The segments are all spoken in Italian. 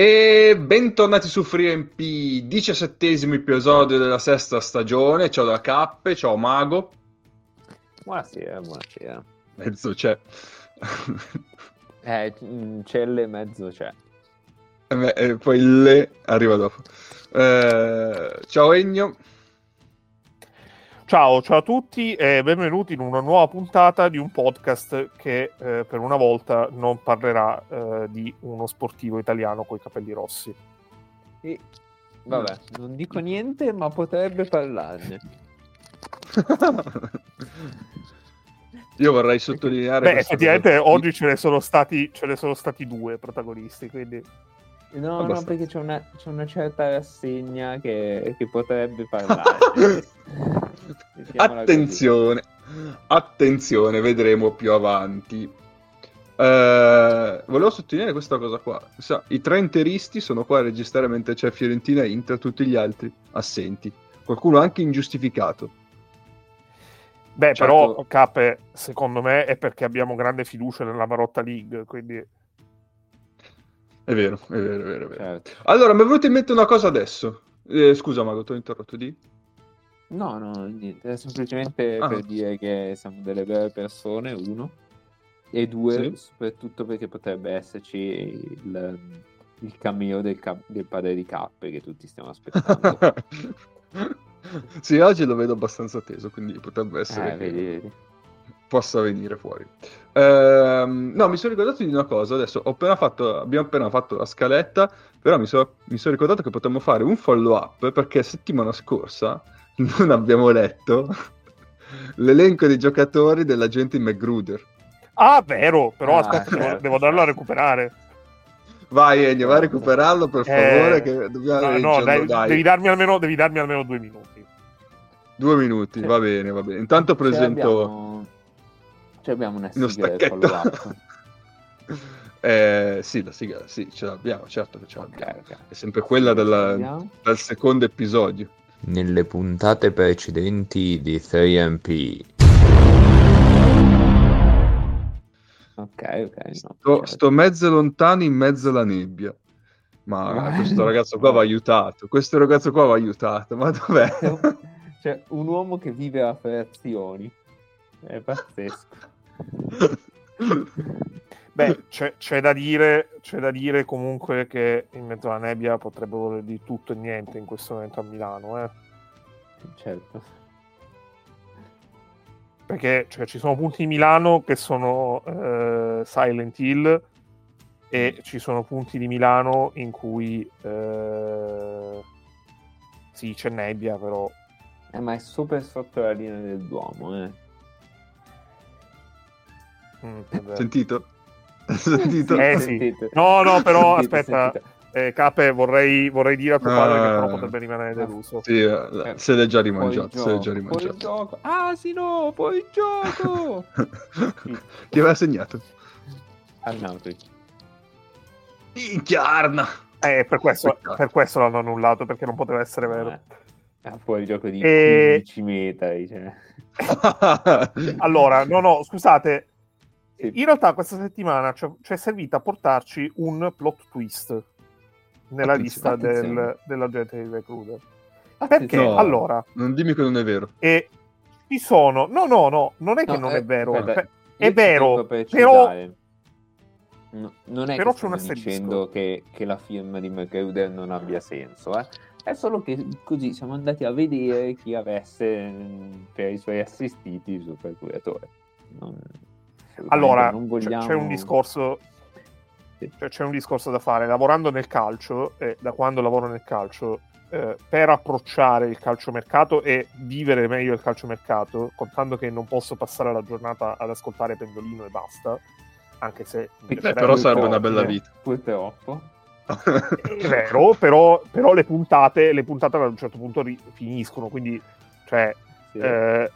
E bentornati su FreeMP, diciassettesimo episodio della sesta stagione. Ciao da Cappe, ciao Mago. Buonasera, buonasera. Mezzo c'è. eh, c'è le mezzo c'è. E eh, poi il le arriva dopo. Eh, ciao Egno. Ciao, ciao a tutti e benvenuti in una nuova puntata di un podcast che eh, per una volta non parlerà eh, di uno sportivo italiano con i capelli rossi. E, vabbè, non dico niente, ma potrebbe parlarne. Io vorrei sottolineare. Beh, effettivamente oggi ce ne, sono stati, ce ne sono stati due protagonisti, quindi. No, Abbastanza. no, perché c'è una, c'è una, certa rassegna che, che potrebbe parlare. attenzione, attenzione, vedremo più avanti. Uh, volevo sottolineare questa cosa qua. I tre interisti sono qua a registrare mentre c'è Fiorentina e Inter, tutti gli altri assenti. Qualcuno anche ingiustificato. Beh, certo. però, Cape, secondo me è perché abbiamo grande fiducia nella Marotta League, quindi è vero, è vero, è vero. È vero. Certo. Allora, mi è venuta in mente una cosa adesso. Eh, scusa, Mago, ti ho interrotto di? No, no, niente, è semplicemente ah. per dire che siamo delle belle persone, uno, e due, sì. soprattutto perché potrebbe esserci il, il cameo del, del, padre di Cappe che tutti stiamo aspettando. sì, oggi lo vedo abbastanza teso, quindi potrebbe essere... Eh, vedi, vedi possa venire fuori. Ehm, no, mi sono ricordato di una cosa. Adesso appena fatto, abbiamo appena fatto la scaletta, però mi, so, mi sono ricordato che potremmo fare un follow up perché settimana scorsa non abbiamo letto l'elenco dei giocatori dell'agente in McGruder. Ah, vero, però ah, aspetta, devo, certo. devo andarlo a recuperare. Vai Ennio, vai a recuperarlo per favore. Eh, che dobbiamo no, no dai, dai. Devi, darmi almeno, devi darmi almeno due minuti. Due minuti, va bene, va bene. Intanto presento. Abbiamo cioè abbiamo una sigla del follow-up. eh, sì, la sigla, sì, ce l'abbiamo, certo che ce l'abbiamo. Okay, okay. È sempre quella della, dal secondo episodio. Nelle puntate precedenti di 3MP. Ok, ok. No, sto, sto, mezzo lontano in mezzo alla nebbia. Ma questo ragazzo qua va aiutato. Questo ragazzo qua va aiutato. Ma dov'è? C'è un uomo che vive a frazioni. È pazzesco. Beh, c'è, c'è, da dire, c'è, da dire, comunque che in mezzo alla nebbia potrebbe volere di tutto e niente in questo momento a Milano. Eh. Certo. Perché cioè, ci sono punti di Milano che sono eh, Silent Hill e ci sono punti di Milano in cui eh, sì, c'è nebbia, però... Eh, ma è super sotto la linea del Duomo, eh. Mm, sentito? sentito? Eh sì. No, no, però sentito, aspetta. Sentito. Eh, Cape, vorrei, vorrei, dire a tuo padre uh, che però ah. potrebbe rimanere deluso. Sì, eh, se l'è già rimangiato. Se l'è già rimangiato. Ah, sì, no, poi il gioco. Chi aveva segnato? Arnauti. Minchia, Eh, per questo, per questo l'hanno annullato, perché non poteva essere vero. Eh. Ah, poi il gioco di e... 15 metri. Cioè. allora, no, no, scusate, in realtà questa settimana ci è servita a portarci un plot twist nella lista del, dell'agente di Recruiter. Perché no, allora... Non dimmi che non è vero. E ci sono... No, no, no, non è che no, non è, è vero. Guarda, cioè, è vero, però... No, non è però che stiamo dicendo che, che, la firma di McGruder non abbia senso, eh? è solo che così siamo andati a vedere chi avesse per i suoi assistiti il super curatore. Non allora, vogliamo... c'è, un discorso, cioè, c'è un discorso da fare. Lavorando nel calcio, e da quando lavoro nel calcio, eh, per approcciare il calciomercato e vivere meglio il calciomercato, contando che non posso passare la giornata ad ascoltare Pendolino e basta, anche se... Beh, però sarebbe una bella vita. Purtroppo. È vero, però, però le, puntate, le puntate ad un certo punto ri- finiscono, quindi cioè, sì. eh,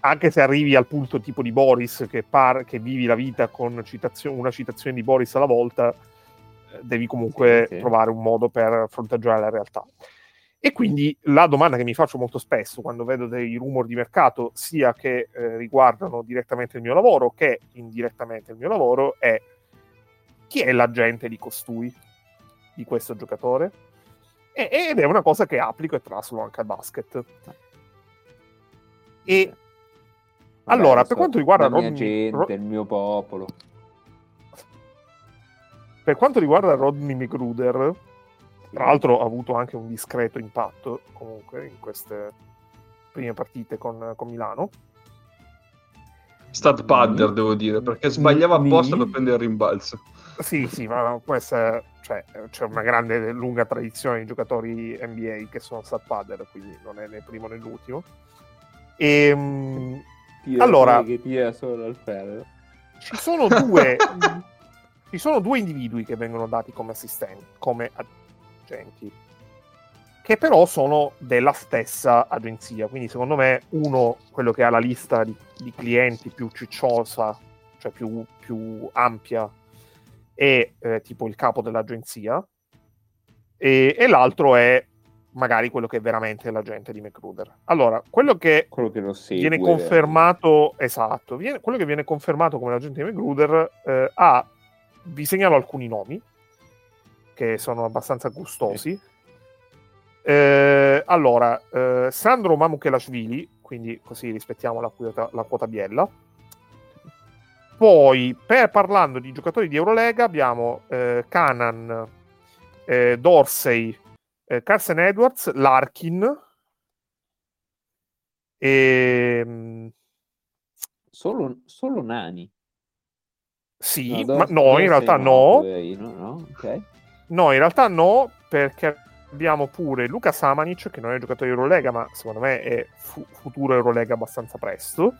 anche se arrivi al punto tipo di Boris, che, par- che vivi la vita con citazio- una citazione di Boris alla volta, eh, devi comunque sì, sì. trovare un modo per fronteggiare la realtà. E quindi la domanda che mi faccio molto spesso quando vedo dei rumor di mercato, sia che eh, riguardano direttamente il mio lavoro che indirettamente il mio lavoro, è chi è l'agente di costui? di questo giocatore e, ed è una cosa che applico e traslo anche al basket. E allora, per quanto riguarda la mia Rodney- gente, Ro- il mio popolo. per quanto riguarda Rodney McGruder, tra l'altro ha avuto anche un discreto impatto comunque in queste prime partite con, con Milano. Stat padder, devo dire, perché sbagliava apposta per prendere il rimbalzo. Sì, sì, ma può essere, cioè, c'è una grande, lunga tradizione di giocatori NBA che sono stat padder, quindi non è né primo né l'ultimo. E, Tira Allora- che tira solo al ferro. ci sono due ci sono due individui che vengono dati come assistenti, come agenti, che però sono della stessa agenzia. Quindi, secondo me, uno, quello che ha la lista di, di clienti più cicciosa, cioè più, più ampia, è eh, tipo il capo dell'agenzia, e, e l'altro è magari quello che è veramente l'agente di McRuder. Allora, quello che Quello che segue. viene confermato, esatto, viene- quello che viene confermato come l'agente di McGruder eh, ha, vi segnalo alcuni nomi che sono abbastanza gustosi. Eh, allora, eh, Sandro Mamukhelashvili, quindi così rispettiamo la quota, la quota biella. Poi, per parlando di giocatori di Eurolega, abbiamo eh, Canan, eh, Dorsey, eh, Carson Edwards, Larkin, e, Solo, solo nani. sì, No, ma no, in realtà no, no. poverino, no? In realtà no, perché abbiamo pure Luca Samanic, che non è giocatore di Eurolega, ma secondo me è fu- futuro Eurolega abbastanza presto.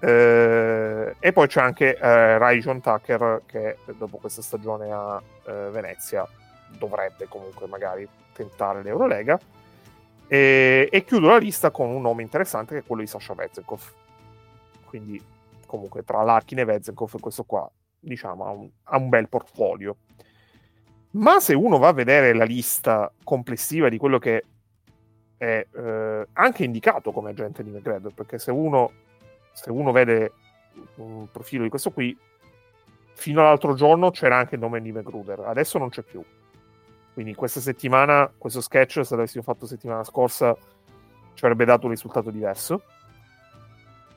Eh, e poi c'è anche eh, Rai John Tucker, che dopo questa stagione a eh, Venezia dovrebbe comunque magari tentare l'Eurolega. E, e chiudo la lista con un nome interessante che è quello di Sasha Vezenkov. Quindi, comunque, tra Larkin e Vezenkov, questo qua, diciamo, ha un, ha un bel portfolio. Ma se uno va a vedere la lista complessiva di quello che è eh, anche indicato come agente di McGregor, perché se uno, se uno vede un profilo di questo qui, fino all'altro giorno c'era anche il nome di McGruder, adesso non c'è più. Quindi questa settimana, questo sketch, se l'avessimo fatto settimana scorsa, ci avrebbe dato un risultato diverso.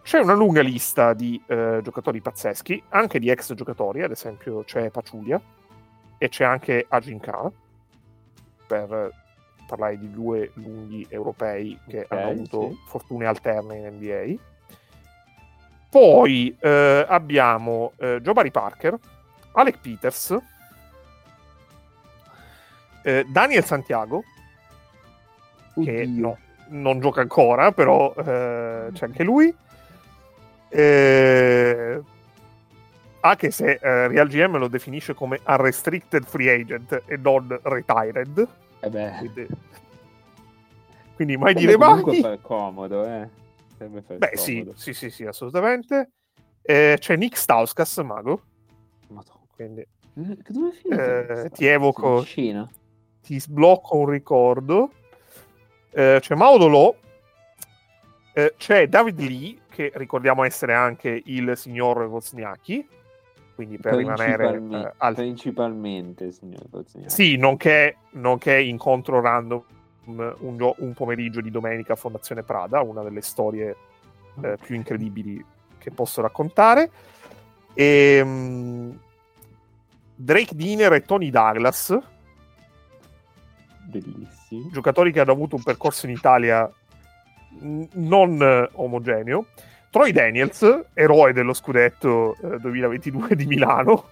C'è una lunga lista di eh, giocatori pazzeschi, anche di ex giocatori, ad esempio c'è Paciulia, e c'è anche Aginka per parlare di due lunghi europei che Ok, hanno avuto sì. fortune alterne in NBA. Poi eh, abbiamo eh, Jobari Parker, Alec Peters, eh, Daniel Santiago, che Oddio. no, non gioca ancora, però eh, c'è anche lui. Eh, anche se eh, Real GM lo definisce come unrestricted free agent e non retired. Eh beh. Quindi, quindi mai Quello dire comunque mai. fa comodo, eh. Beh, sì, comodo. sì, sì, sì, assolutamente. Eh, c'è Nick Stauskas, mago. Madonna. Quindi che Dove è finito? Eh, ti evoco- In Cina. Ti sblocco un ricordo. Eh, c'è Maudolo. Eh, c'è David Lee, che ricordiamo essere anche il signor Wozniacki. Quindi per rimanere eh, al Principalmente, signor Bozzini. Sì, nonché, nonché incontro random un, un pomeriggio di domenica a Fondazione Prada, una delle storie eh, più incredibili che posso raccontare. E, mm, Drake Diner e Tony Douglas, Bellissimo. giocatori che hanno avuto un percorso in Italia non eh, omogeneo. Troy Daniels, eroe dello scudetto eh, 2022 di Milano.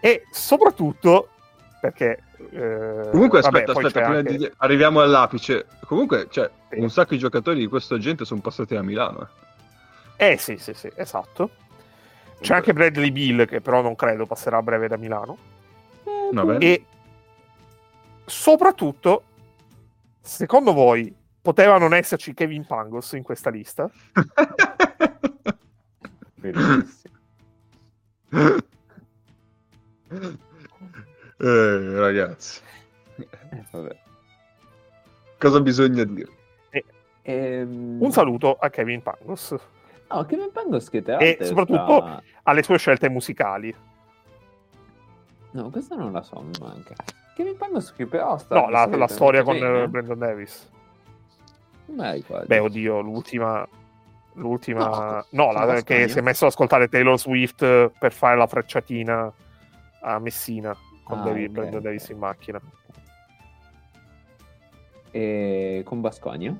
e soprattutto perché eh, Comunque, vabbè, aspetta, aspetta, anche- di... arriviamo all'apice. Comunque, cioè, Sì. un sacco di giocatori di questo gente sono passati a Milano. eh. Eh sì, sì, sì, esatto. C'è anche Bradley Bill che però non credo passerà a breve da Milano. Eh, bene. E soprattutto, secondo voi, poteva non esserci Kevin Pangos in questa lista? Bellissimo. eh, ragazzi, Eh, vabbè. cosa bisogna dire? Ehm, Un saluto a Kevin Pangos, No, Kevin Pangos che tra E soprattutto- sta- alle sue scelte musicali. No, questa non la so, mi manca. Che mi panno su che però sta No, la, la storia con bene. eh, Brandon Davis. Beh, guarda. Beh, oddio, l'ultima. L'ultima. No, No, la- che si è messo ad ascoltare Taylor Swift per fare la frecciatina a Messina con Ah, David- ok, Brandon ok. Davis in macchina. E con Basconia?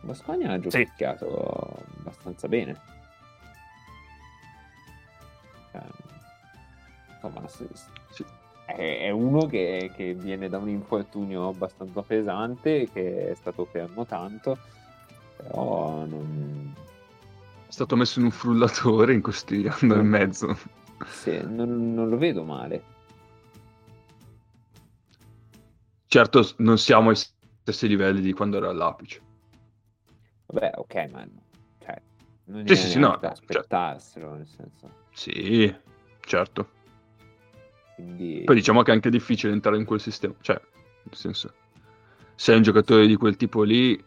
Basconia ha Sì. giocato abbastanza bene. Eh, Insomma, Sì. È uno che, che viene da un infortunio abbastanza pesante, che è stato fermo tanto, però non, È stato messo in un frullatore in anno e mezzo. se- non- non lo vedo male. Certo, non siamo ai stessi livelli di quando era all'apice. Vabbè, ok, ma cioè, non Sì, sì, sì, no, da cioè- aspettarselo, nel senso. Sì, certo. Quindi... Poi diciamo che è anche difficile entrare in quel sistema. Cioè, nel senso, sei un giocatore di quel tipo lì,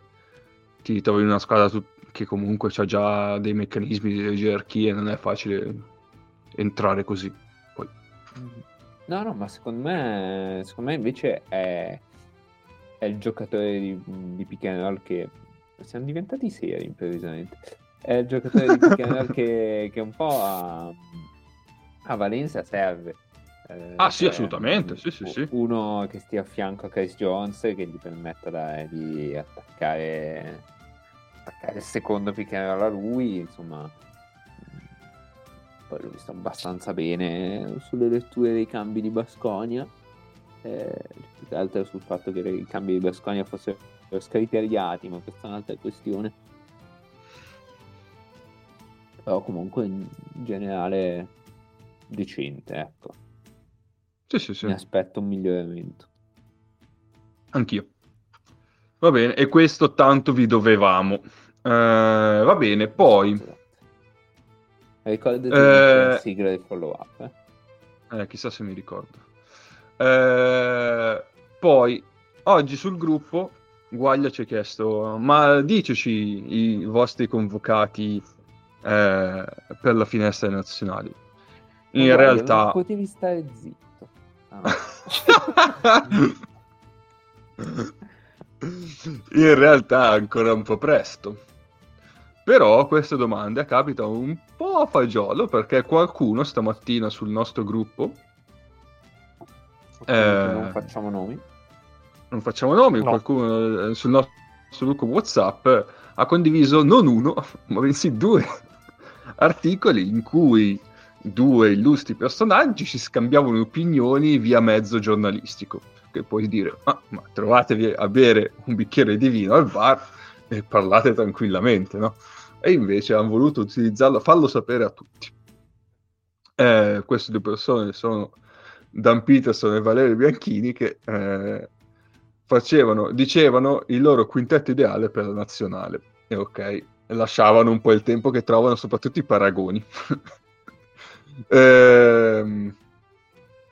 ti trovi in una squadra tu- che comunque ha già dei meccanismi, delle gerarchie, non è facile entrare così. Poi, No, no, ma secondo me, secondo me invece è, è il giocatore di, di pick and roll che siamo diventati seri improvvisamente. È il giocatore di pick and roll che, che un po' a, a Valencia serve. Eh, Ah, sì, cioè, assolutamente, sì, sì, sì. Uno che stia a fianco a Chris Jones che gli permetta da- di attaccare, attaccare il secondo pick and roll a lui, insomma. Poi l'ho visto abbastanza bene sulle letture dei cambi di Basconia. Eh, più che altro sul fatto che i cambi di Basconia fossero scriteriati, ma questa è un'altra questione. Però comunque in generale decente, ecco. Sì, sì, sì, Mi aspetto un miglioramento. anch'io. Va bene, e questo tanto vi dovevamo. Eh, va bene, poi, Esatto. Ricordati Eh, la sigla del follow up. Eh? eh, chissà se mi ricordo. Eh, poi, oggi sul gruppo, Guaglia ci ha chiesto, ma diteci i vostri convocati eh, per la finestra dei nazionali. In Guarda, realtà... potevi stare zitto. Ah, In realtà è ancora un po' presto. Però queste domande capitano un po' a fagiolo perché qualcuno stamattina sul nostro gruppo, Eh. non facciamo nomi. non facciamo nomi, No. qualcuno eh, sul nostro gruppo WhatsApp ha condiviso non uno, ma bensì due articoli in cui due illustri personaggi si scambiavano opinioni via mezzo giornalistico. Che puoi dire, "Ah, ma trovatevi a bere un bicchiere di vino al bar e parlate tranquillamente, no? E invece hanno voluto utilizzarlo, farlo sapere a tutti. Eh, queste due persone sono Dan Peterson e Valerio Bianchini che eh, facevano, dicevano il loro quintetto ideale per la nazionale. E ok, lasciavano un po' il tempo che trovano soprattutto i paragoni. Ehm,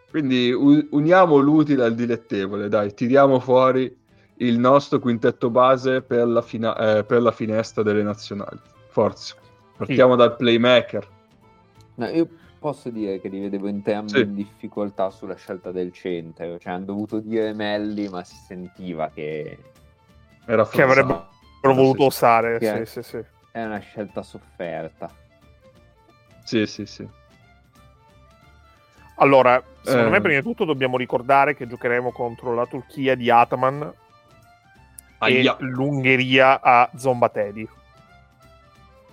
quindi uniamo l'utile al dilettevole, dai, tiriamo fuori il nostro quintetto base per la, fina- eh, per la finestra delle nazionali. Forza, partiamo dal playmaker. No, io posso dire che li vedevo entrambi Sì. in difficoltà sulla scelta del centro. Cioè, hanno dovuto dire Melli, ma si sentiva che Era Che avrebbero voluto Sì, osare. Sì. Sì, sì, sì. è una scelta sofferta. Sì, sì, sì. Allora, secondo Eh. me, prima di tutto, dobbiamo ricordare che giocheremo contro la Turchia di Ataman Aia. e l'Ungheria a Zombatedi.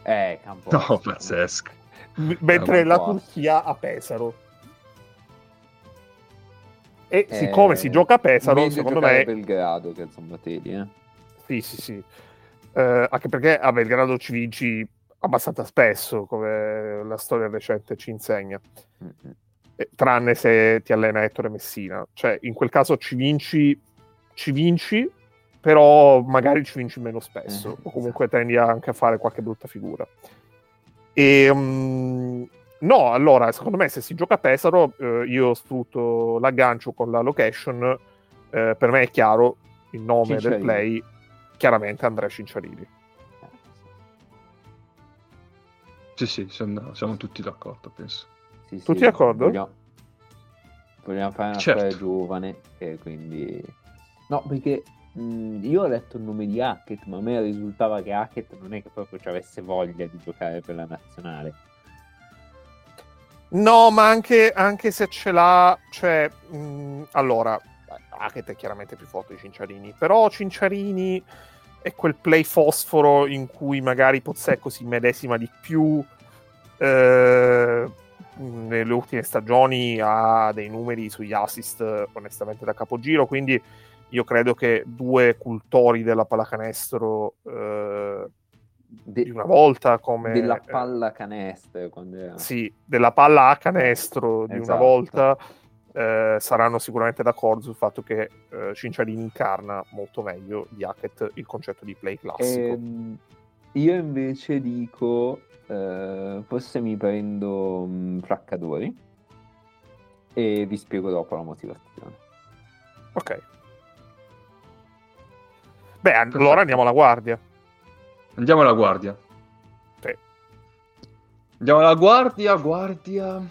Eh, campo. No, pazzesco. M- mentre la. Turchia a Pesaro. E Eh, siccome si gioca a Pesaro, secondo me, a Belgrado che a Zombatelli, eh. sì, sì, sì. Eh, anche perché a Belgrado ci vinci abbastanza spesso, come la storia recente ci insegna. Mm-mm. Eh, tranne se ti allena Ettore Messina. Cioè, in quel caso ci vinci, ci vinci, però magari ci vinci meno spesso, Eh, o comunque tendi anche a fare qualche brutta figura. E, mm, no, allora, secondo me se si gioca a Pesaro, eh, io sfrutto l'aggancio con la location, eh, per me è chiaro il nome del play, chiaramente Andrea Cinciarini. Sì, sì, siamo, siamo tutti d'accordo, penso. Sì, sì, Tutti d'accordo? Vogliamo, vogliamo fare una Certo. storia giovane, e quindi... No, perché mh, io ho letto il nome di Hackett, ma a me risultava che Hackett non è che proprio ci avesse voglia di giocare per la nazionale. No, ma anche, anche se ce l'ha, cioè, mh, allora, Hackett è chiaramente più forte di Cinciarini, però Cinciarini è quel play fosforo in cui magari Pozzecco si medesima di più. eh, nelle ultime stagioni ha dei numeri sugli assist onestamente da capogiro, quindi io credo che due cultori della pallacanestro eh, De- di una volta come della eh, palla canestro quando sì, della palla a canestro di una Esatto. volta eh, saranno sicuramente d'accordo sul fatto che eh, Cinciarini incarna molto meglio di Hackett il concetto di play classico. Ehm, io invece dico, eh, forse mi prendo mh, Fraccadori e vi spiego dopo la motivazione. Ok. Beh, allora andiamo alla guardia. Andiamo alla guardia. Sì. Andiamo alla guardia, guardia...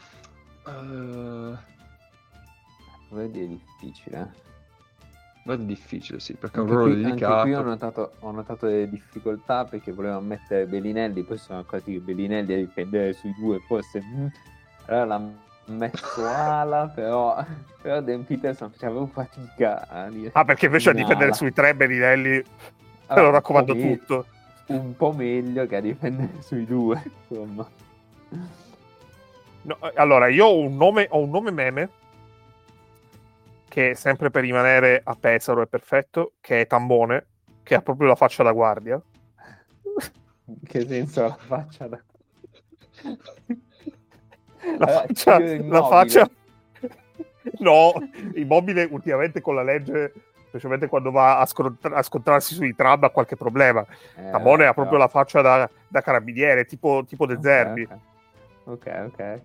eh, Vedi, è difficile. Guardia è difficile, sì, perché è un Anche ruolo qui, anche dedicato. qui ho notato, ho notato delle difficoltà perché volevo mettere Bellinelli, poi sono accorti che Bellinelli a difendere sui due forse... mm, allora l'ha messo ala, però, però Dan Peterson faceva un fatica a dire... Ah, perché invece a ala. sui tre Bellinelli te Allora, lo un raccomando me- tutto. Un po' meglio che a difendere sui due, insomma. No, eh, allora, io ho un nome, ho un nome meme che sempre per rimanere a Pesaro è perfetto, che è Tambone, che ha proprio la faccia da guardia. Che senso la faccia da... La Allora, faccia, la faccia... No, immobile ultimamente con la legge, specialmente quando va a, scont- a scontrarsi sui tram ha qualche problema. Eh, Tambone ha proprio la faccia da, da carabiniere, tipo, tipo De Ok, Zerbi. Ok, ok. ok.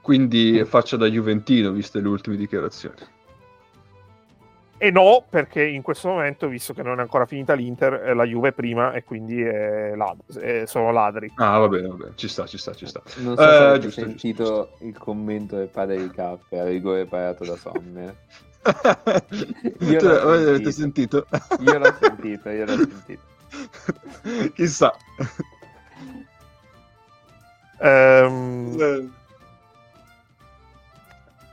Quindi faccia da Juventino, viste le ultime dichiarazioni. E no, perché in questo momento, visto che non è ancora finita l'Inter, eh, la Juve è prima e quindi è lad- eh, sono ladri. Ah, va bene, va bene, ci sta, ci sta, ci sta. Non so Eh, se avete giusto, sentito giusto, il commento del padre di K a rigore parato da Sommer. Io l'ho avete sentito? Io l'ho sentito, io l'ho sentito. Chissà. Eh,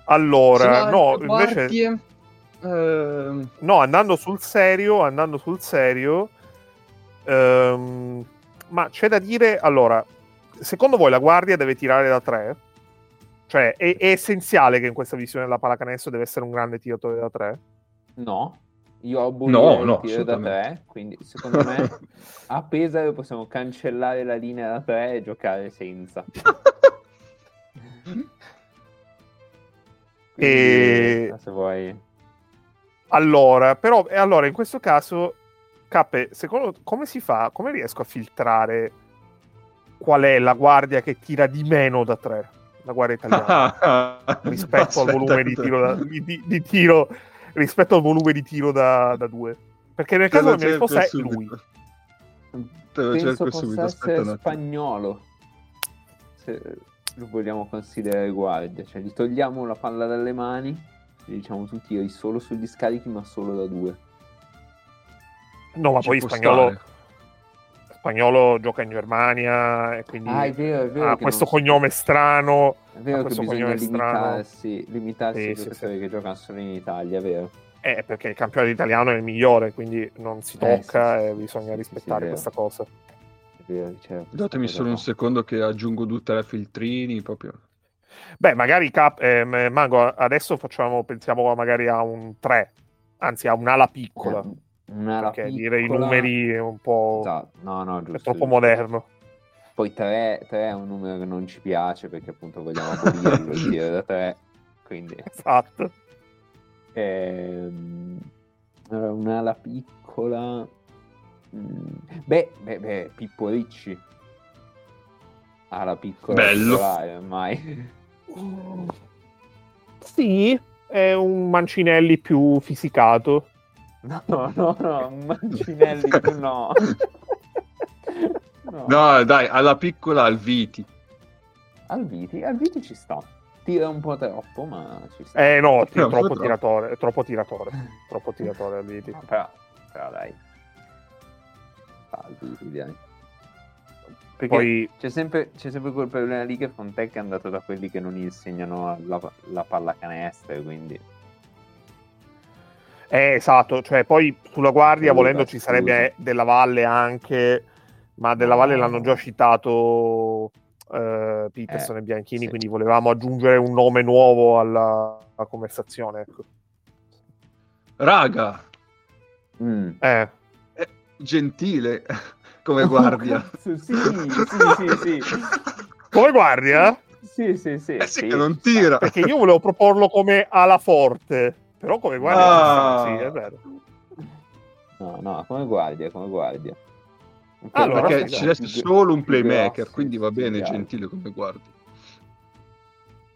allora, no, invece, guardie, ehm, no, andando sul serio, andando sul serio, ehm, ma c'è da dire, allora, secondo voi la guardia deve tirare da tre? Cioè, è, è essenziale che in questa visione la pallacanestro deve essere un grande tiratore da tre? No, io ho No, il no, tiro da. 3, quindi secondo me a Pesaro possiamo cancellare la linea da 3 e giocare senza. E- Quindi, se vuoi... Allora, però, e allora in questo caso, Cappe, secondo come si fa? Come riesco a filtrare qual è la guardia che tira di meno da tre? La guardia italiana rispetto al volume di tiro, da, di, di- di tiro rispetto al volume di tiro da, da due. Perché nel Te caso la mia risposta è cerco lui. subito. Te lo Penso cerco possa subito, aspetta essere un attimo. spagnolo. Se lo vogliamo considerare guardia, cioè gli togliamo la palla dalle mani diciamo tu tiri solo sugli scarichi ma solo da due. No, ma Ci poi spagnolo, stare. spagnolo gioca in Germania e quindi Ah, è vero, è vero. ha questo cognome strano. È vero ha che questo bisogna cognome strano. limitarsi, limitarsi Sì, ai sì, giocatori che giocano solo in Italia, vero? Eh, perché il campionato italiano è il migliore, quindi non si Eh, tocca sì, sì, e sì, bisogna sì, sì, rispettare sì, questa cosa. Vero, questa Datemi solo un secondo che aggiungo due tre filtrini proprio. Beh, magari Cap, ehm, Mango, adesso facciamo, pensiamo magari a un 3, anzi a un'ala piccola, Eh, Un'ala perché dire i piccola- numeri è un po'... Esatto, No, no, è giusto. troppo giusto. moderno. Poi 3, è un numero che non ci piace perché appunto vogliamo abolirlo il tiro da 3. Quindi Esatto. ehm, allora, un'ala piccola. mm, Beh, beh, beh, Pippo Ricci. Ala piccola Bello. titolare Sì, è un Mancinelli più fisicato. No, no, no, no, Mancinelli tu no. No. No, dai, alla piccola al Viti. Alviti, Alviti ci sta. tira un po' troppo, ma ci sta. Eh no, No, ti- troppo troppo. tiratore, troppo tiratore, troppo tiratore al Viti. No, però, però dai. Salvi, dai. Perché Poi c'è, sempre, c'è sempre quel problema lì che Fontec è andato da quelli che non insegnano la, la pallacanestro, quindi... Eh, esatto, cioè poi sulla guardia Scusa, volendo ci sarebbe scusa. eh, Della Valle anche, ma Della Valle No. l'hanno già citato eh, Peterson Eh, e Bianchini, sì. quindi volevamo aggiungere un nome nuovo alla, alla conversazione. Ecco. Raga, Mm. Eh, gentile come guardia. Sì, sì, sì, sì. come guardia? Sì, sì, sì. Eh sì, sì, che non tira. Perché io volevo proporlo come ala forte, però come guardia Ah. sì, è vero. No, no, come guardia, come guardia. Allora, Perché ci resta solo un playmaker, grossi, quindi va bene, gentile come guardia.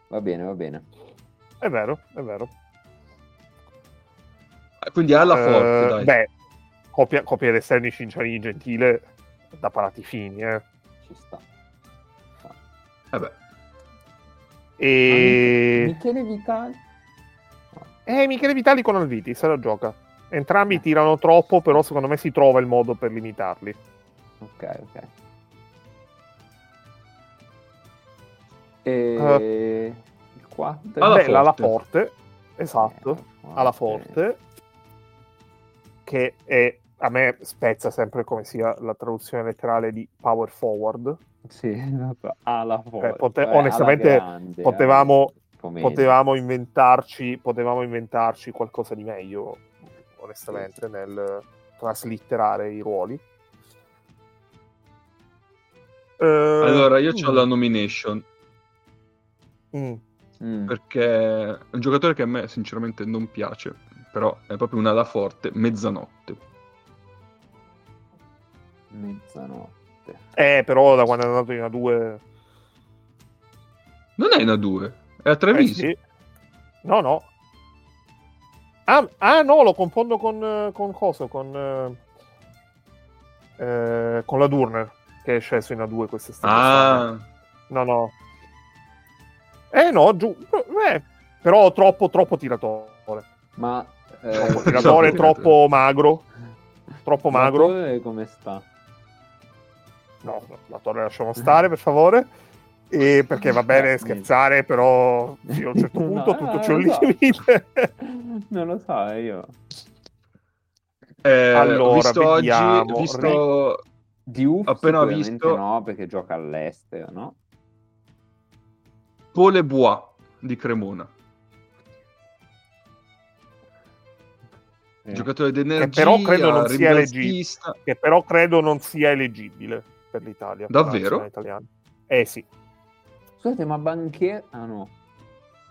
Va bene, va bene. È vero, è vero. Ah, Quindi alla forte, dai. Beh, coppia, coppia d'esterni Cinciani Gentile da parati fini, eh. Ci sta. Vabbè. E... Michele Vitali? Eh, Michele Vitali con Alviti, se la gioca. Entrambi tirano troppo, però secondo me si trova il modo per limitarli. Ok, ok. E... Il 4? Alla Beh, forte. forte, esatto, alla forte, che è, a me spezza sempre come sia la traduzione letterale di power forward. Sì, esatto. Alla forte. pote- Vabbè, onestamente, alla grande, Potevamo, eh, potevamo, inventarci, potevamo inventarci qualcosa di meglio, onestamente, nel traslitterare i ruoli. Eh, Allora, io ho mm, la nomination mm. Mm. perché è un giocatore che a me sinceramente non piace, però è proprio un'ala forte, mezzanotte. Mezzanotte. Eh, però da quando è andato in A2... Non è in A2, è a Eh, Treviso. sì. No, no. Ah, ah, no, lo confondo con, eh, con coso, con, eh, eh, con la Durner, che è sceso in A2 quest'estate. Ah, No, no. Eh, no, giù. eh, però troppo, troppo tiratore. Ma... eh, Troppo tiratore, so, troppo magro. Troppo magro. come sta? No, no, la torre lasciamo stare, per favore. E perché va bene Eh, scherzare, però fino a un certo No, punto eh, tutto c'è un lo so. limite. Non lo so, io... eh, Allora, visto vediamo. oggi, ho visto Diouf Appena sicuramente visto- no, perché gioca all'estero, no? Pole Bois di Cremona, Eh, giocatore d'energia, però credo non sia rimbalzista. che però credo non sia eleggibile per l'Italia. per Davvero? italiana. Eh sì. Scusate, ma Banchier... Ah no.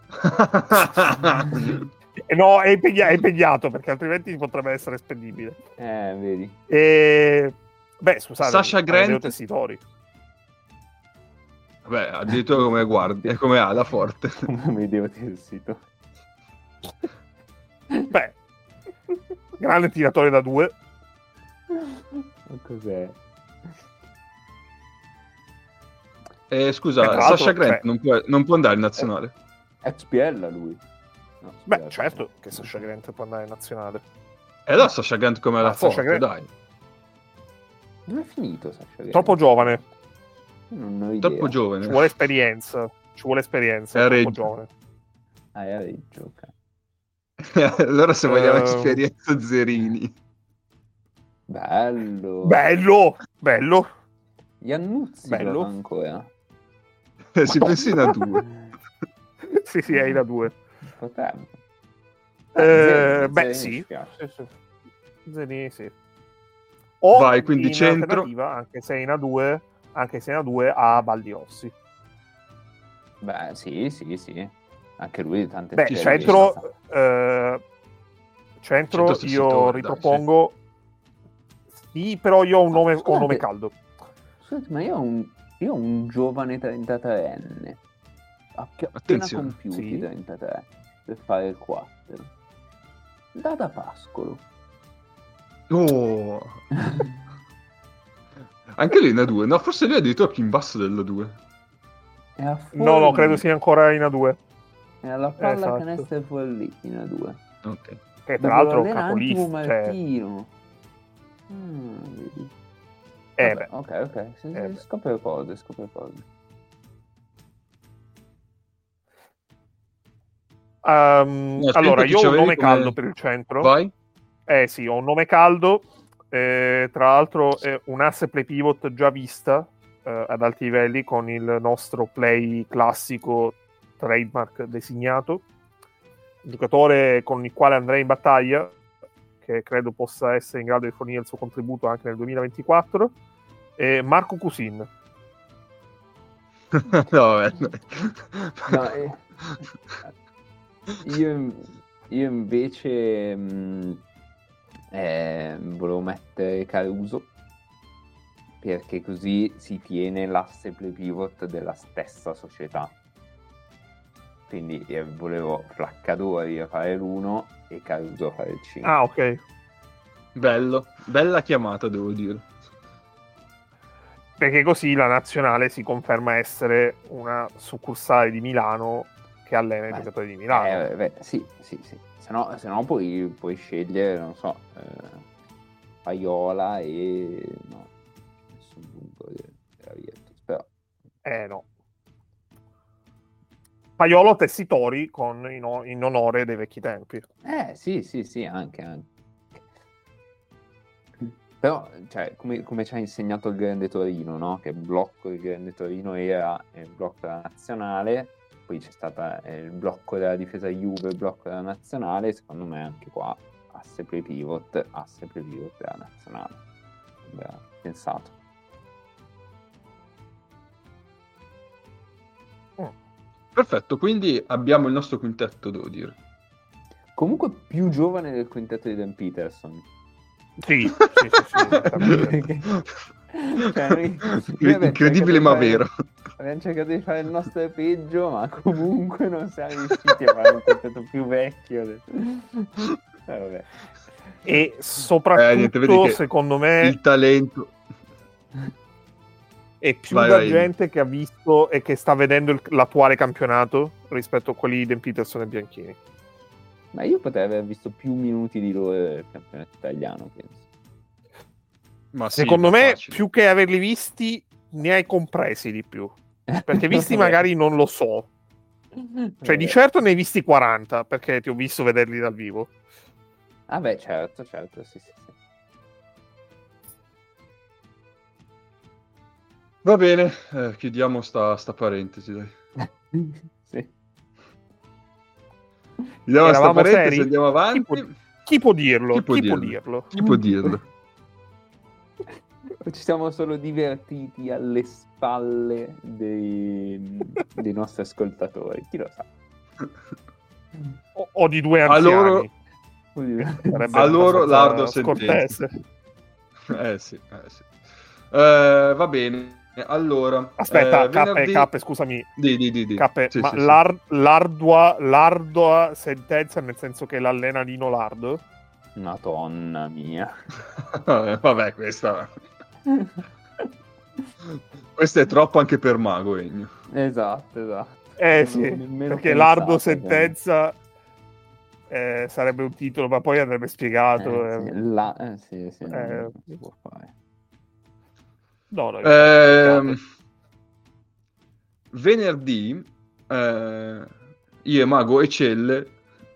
No, è, impegna- è impegnato perché altrimenti potrebbe essere spendibile. Eh, vedi. E... Beh, scusate, Sasha Grant? Tessitori. Vabbè, addirittura come guardia, come ala forte. Come mi devo dire il sito. Beh, grande tiratore da due. Ma cos'è? Eh, scusa, Sasha Grant cioè- non, può, non può andare in nazionale. XPL lui. No, Beh, certo che Sasha Grant può andare in nazionale. E allora Sasha Grant come Ah, Sasha forte, Grant- dai. Dove è finito Sasha Grant? Troppo giovane, Io Non ho idea. Troppo giovane. ci vuole esperienza. Ci vuole esperienza. È troppo Reggio. giovane. Ah, è a Reggio, ok. allora se vogliamo Eh, esperienza Zerini. Bello. Bello, bello. Iannuzzi Bello. gioca ancora. si pensi in a due. sì, sì, è in A2. Potrebbe. Eh, Zerini, beh, Zerini sì. Sì, sì. Zeni, sì. O Vai, quindi in centro. alternativa, anche se in A2, anche se in A2 a Baldiossi. Beh, sì, sì, sì. Anche lui tante Beh, centro, eh, centro io settore, dai, ripropongo. Sì, però io ho un nome, ho un nome caldo. Scusate, ma io ho un, io ho un giovane 33enne. Appena Attenzione. compiuti Sì. 33 per fare il 4. Dada Pascolo. Oh. Anche lui in A2. No, forse lui è addirittura più in basso della 2. È a No, no, credo sia ancora in A2. E alla palla Esatto. canestro fuori in a due. Ok. Che tra l'altro Dopo capolista. l'Atletico Cioè, Martino. Mm, vedi. Eh, Vabbè, beh. ok, ok. Si, Eh, scopre cose, scopre cose. Ehm, No, allora, io ho un nome come- caldo per il centro. Vai. Eh sì, ho un nome caldo. eh, tra l'altro, è un asse play pivot già vista eh, ad alti livelli con il nostro play classico trademark designato. Un giocatore con il quale andrei in battaglia, che credo possa essere in grado di fornire il suo contributo anche nel 2024. È Marco Cusin. no, vabbè. No, eh, io, io invece mh, eh, volevo mettere Caruso perché così si tiene l'asse play pivot della stessa società. Quindi eh, volevo Flaccadori a fare l'1 e Caruso a fare il 5. Ah, ok. Bello, bella chiamata, devo dire. Perché così la nazionale si conferma essere una succursale di Milano che allena i giocatori di Milano. Eh, beh, sì, sì, sì. Se no, se no puoi, puoi scegliere, non so, eh, Paiola e... no, nessun punto della Virtus, però... Eh no. Paiolo Tessitori con, in, o- in onore dei vecchi tempi. Eh, sì, sì, sì, anche, anche. Però, cioè, come, come ci ha insegnato il Grande Torino, no? Che il blocco del Grande Torino era il blocco della nazionale, poi c'è stato il blocco della difesa Juve, il blocco della nazionale, secondo me anche qua asse play pivot, asse play pivot della nazionale. Sembra pensato. Perfetto, quindi abbiamo il nostro quintetto, devo dire. Comunque più giovane del quintetto di Dan Peterson. Sì, sì, sì, sì, cioè, noi- noi abbiamo Incredibile ma fare- vero. Abbiamo cercato di fare il nostro peggio, ma comunque non siamo riusciti a fare un quintetto più vecchio. Eh, vabbè. E soprattutto, Eh, niente, secondo me, Il talento. È più Vai, la vai. gente che ha visto e che sta vedendo il- l'attuale campionato rispetto a quelli di Peterson e Bianchini. Ma io potrei aver visto più minuti di loro del campionato italiano, penso. Ma sì, Secondo me, facile. più che averli visti, ne hai compresi di più. Perché visti magari non lo so. Cioè, di Vabbè. certo ne hai visti 40, perché ti ho visto vederli dal vivo. Ah beh, certo, certo, sì, sì, Va bene, eh, chiudiamo sta, sta parentesi, dai. Sì. Chiudiamo sta parentesi, seri? andiamo avanti. Chi può- Chi può dirlo? Chi può Chi può dirlo? dirlo? Chi può dirlo? Ci siamo solo divertiti alle spalle dei, dei nostri ascoltatori, chi lo sa. O, o di due A anziani. loro- A loro lardo scortese. Eh sì, eh sì. Eh, va bene, allora... Aspetta, eh, Cappe, venerdì- Cappe, scusami. Di, di, di, di. Cappe, Sì, ma sì, sì. l'ar- l'ardua, l'ardua sentenza nel senso che l'allena Nino Lardo? Madonna mia. Eh, Vabbè, questa... questa è troppo anche per Mago, Egno. esatto, esatto. Eh sì, perché pensato, l'arduo cioè. sentenza eh, sarebbe un titolo, ma poi andrebbe spiegato. Eh, eh. sì, la- eh, sì, sì, Eh. No, no, Ehm, venerdì eh, io e Mago e Celle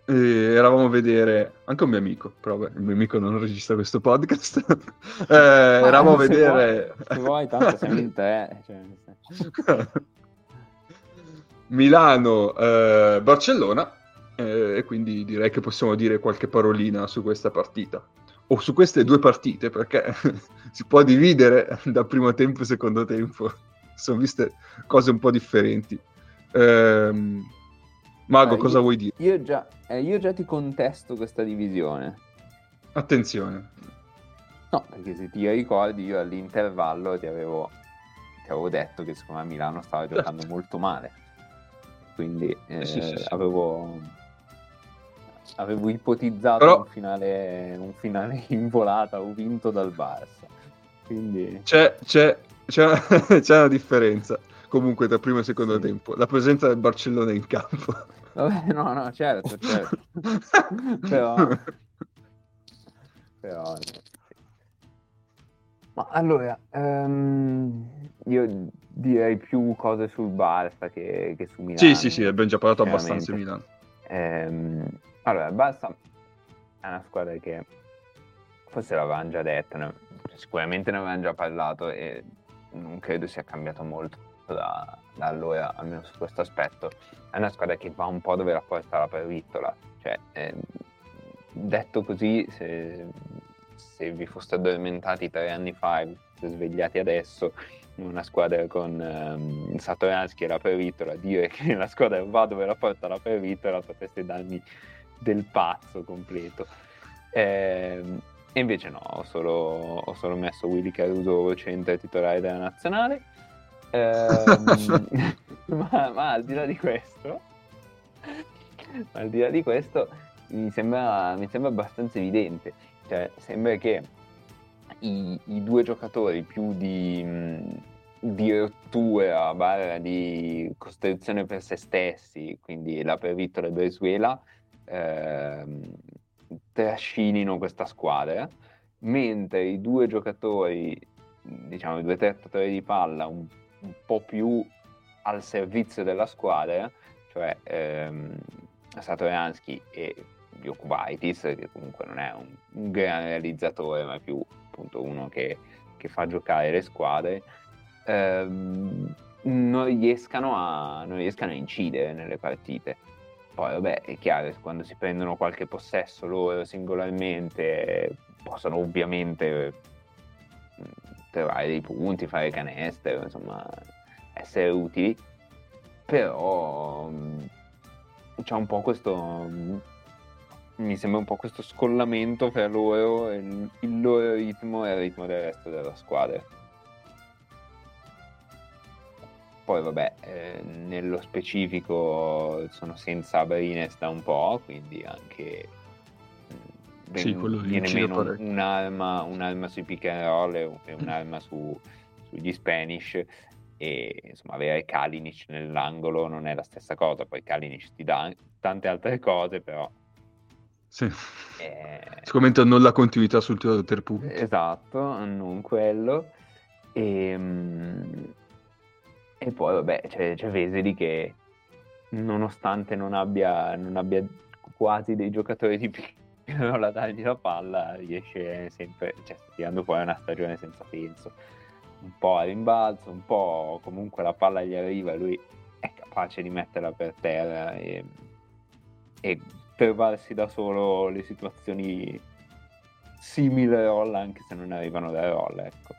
eh, eravamo a vedere anche un mio amico, però vabbè, il mio amico non registra questo podcast. Eh, eravamo a vedere vuoi- se vuoi, tanto siamo in tre. Cioè, Milano eh, Barcellona eh, e quindi direi che possiamo dire qualche parolina su questa partita o su queste due partite perché si può dividere da primo tempo e secondo tempo sono viste cose un po' differenti Ehm, Mago Eh, cosa io- vuoi dire? Io già, eh, io già ti contesto questa divisione. attenzione No, perché se ti ricordi, io all'intervallo ti avevo, ti avevo detto che secondo me Milano stava giocando molto male. Quindi eh, Sì, sì, sì. avevo, avevo ipotizzato Però- un, finale, un finale in volata o vinto dal Barça. Quindi c'è, c'è, c'è, una, c'è una differenza comunque tra primo e secondo Sì. tempo la presenza del Barcellona in campo Vabbè, no, no, certo, certo. però... però... Ma allora, um, io direi più cose sul Barça che, che su Milano. Sì, sì, sì, abbiamo già parlato abbastanza di Milano. Ehm, allora, Barça è una squadra che forse l'avevamo già detto, no? sicuramente ne avevamo già parlato e non credo sia cambiato molto da, da, allora, almeno su questo aspetto. È una squadra che va un po' dove la porta la pervittola. Cioè, eh, detto così, se, se, vi foste addormentati tre anni fa e siete svegliati adesso, una squadra con um, Satoransky e la pervittola, dire che la squadra va dove la porta la pervittola, potreste darmi del pazzo completo. Eh, e invece no, ho solo, ho solo messo Willy Caruso centro titolare della nazionale. Eh, ma, ma, al di là di questo, al di là di questo, mi sembra, mi sembra abbastanza evidente. Cioè, sembra che i, i due giocatori più di, di rottura, barra di costruzione per se stessi, quindi la Pervittola e Bresuela, ehm, trascinino questa squadra, mentre i due giocatori, diciamo i due trattatori di palla un, un po' più al servizio della squadra, cioè ehm, Satoransky e Jokubaitis, che comunque non è un, un, gran realizzatore, ma è più appunto uno che, che fa giocare le squadre, ehm, non, riescano a, non riescano a incidere nelle partite poi vabbè è chiaro, quando si prendono qualche possesso loro singolarmente possono ovviamente mm, trovare dei punti, fare canestro, insomma essere utili, però mm, c'è un po' questo mm, mi sembra un po' questo scollamento fra loro il, il loro ritmo e il ritmo del resto della squadra. Poi vabbè, eh, nello specifico sono senza Brines da un po', quindi anche ben, sì, viene meno un'arma, un'arma, sui pick and roll e un'arma su, sugli Spanish e insomma avere Kalinic nell'angolo non è la stessa cosa, poi Kalinic ti dà tante altre cose però sì. Eh... Sicuramente non la continuità sul tiro da tre punti. Esatto, non quello. E, ehm, e poi, vabbè, c'è, c'è Veseli che nonostante non abbia, non abbia quasi dei giocatori di piccolo a dargli la palla, riesce sempre, cioè tirando fuori una stagione senza senso. Un po' a rimbalzo, un po' comunque la palla gli arriva, lui è capace di metterla per terra e, e trovarsi da solo le situazioni simili a roll anche se non arrivano da roll, ecco.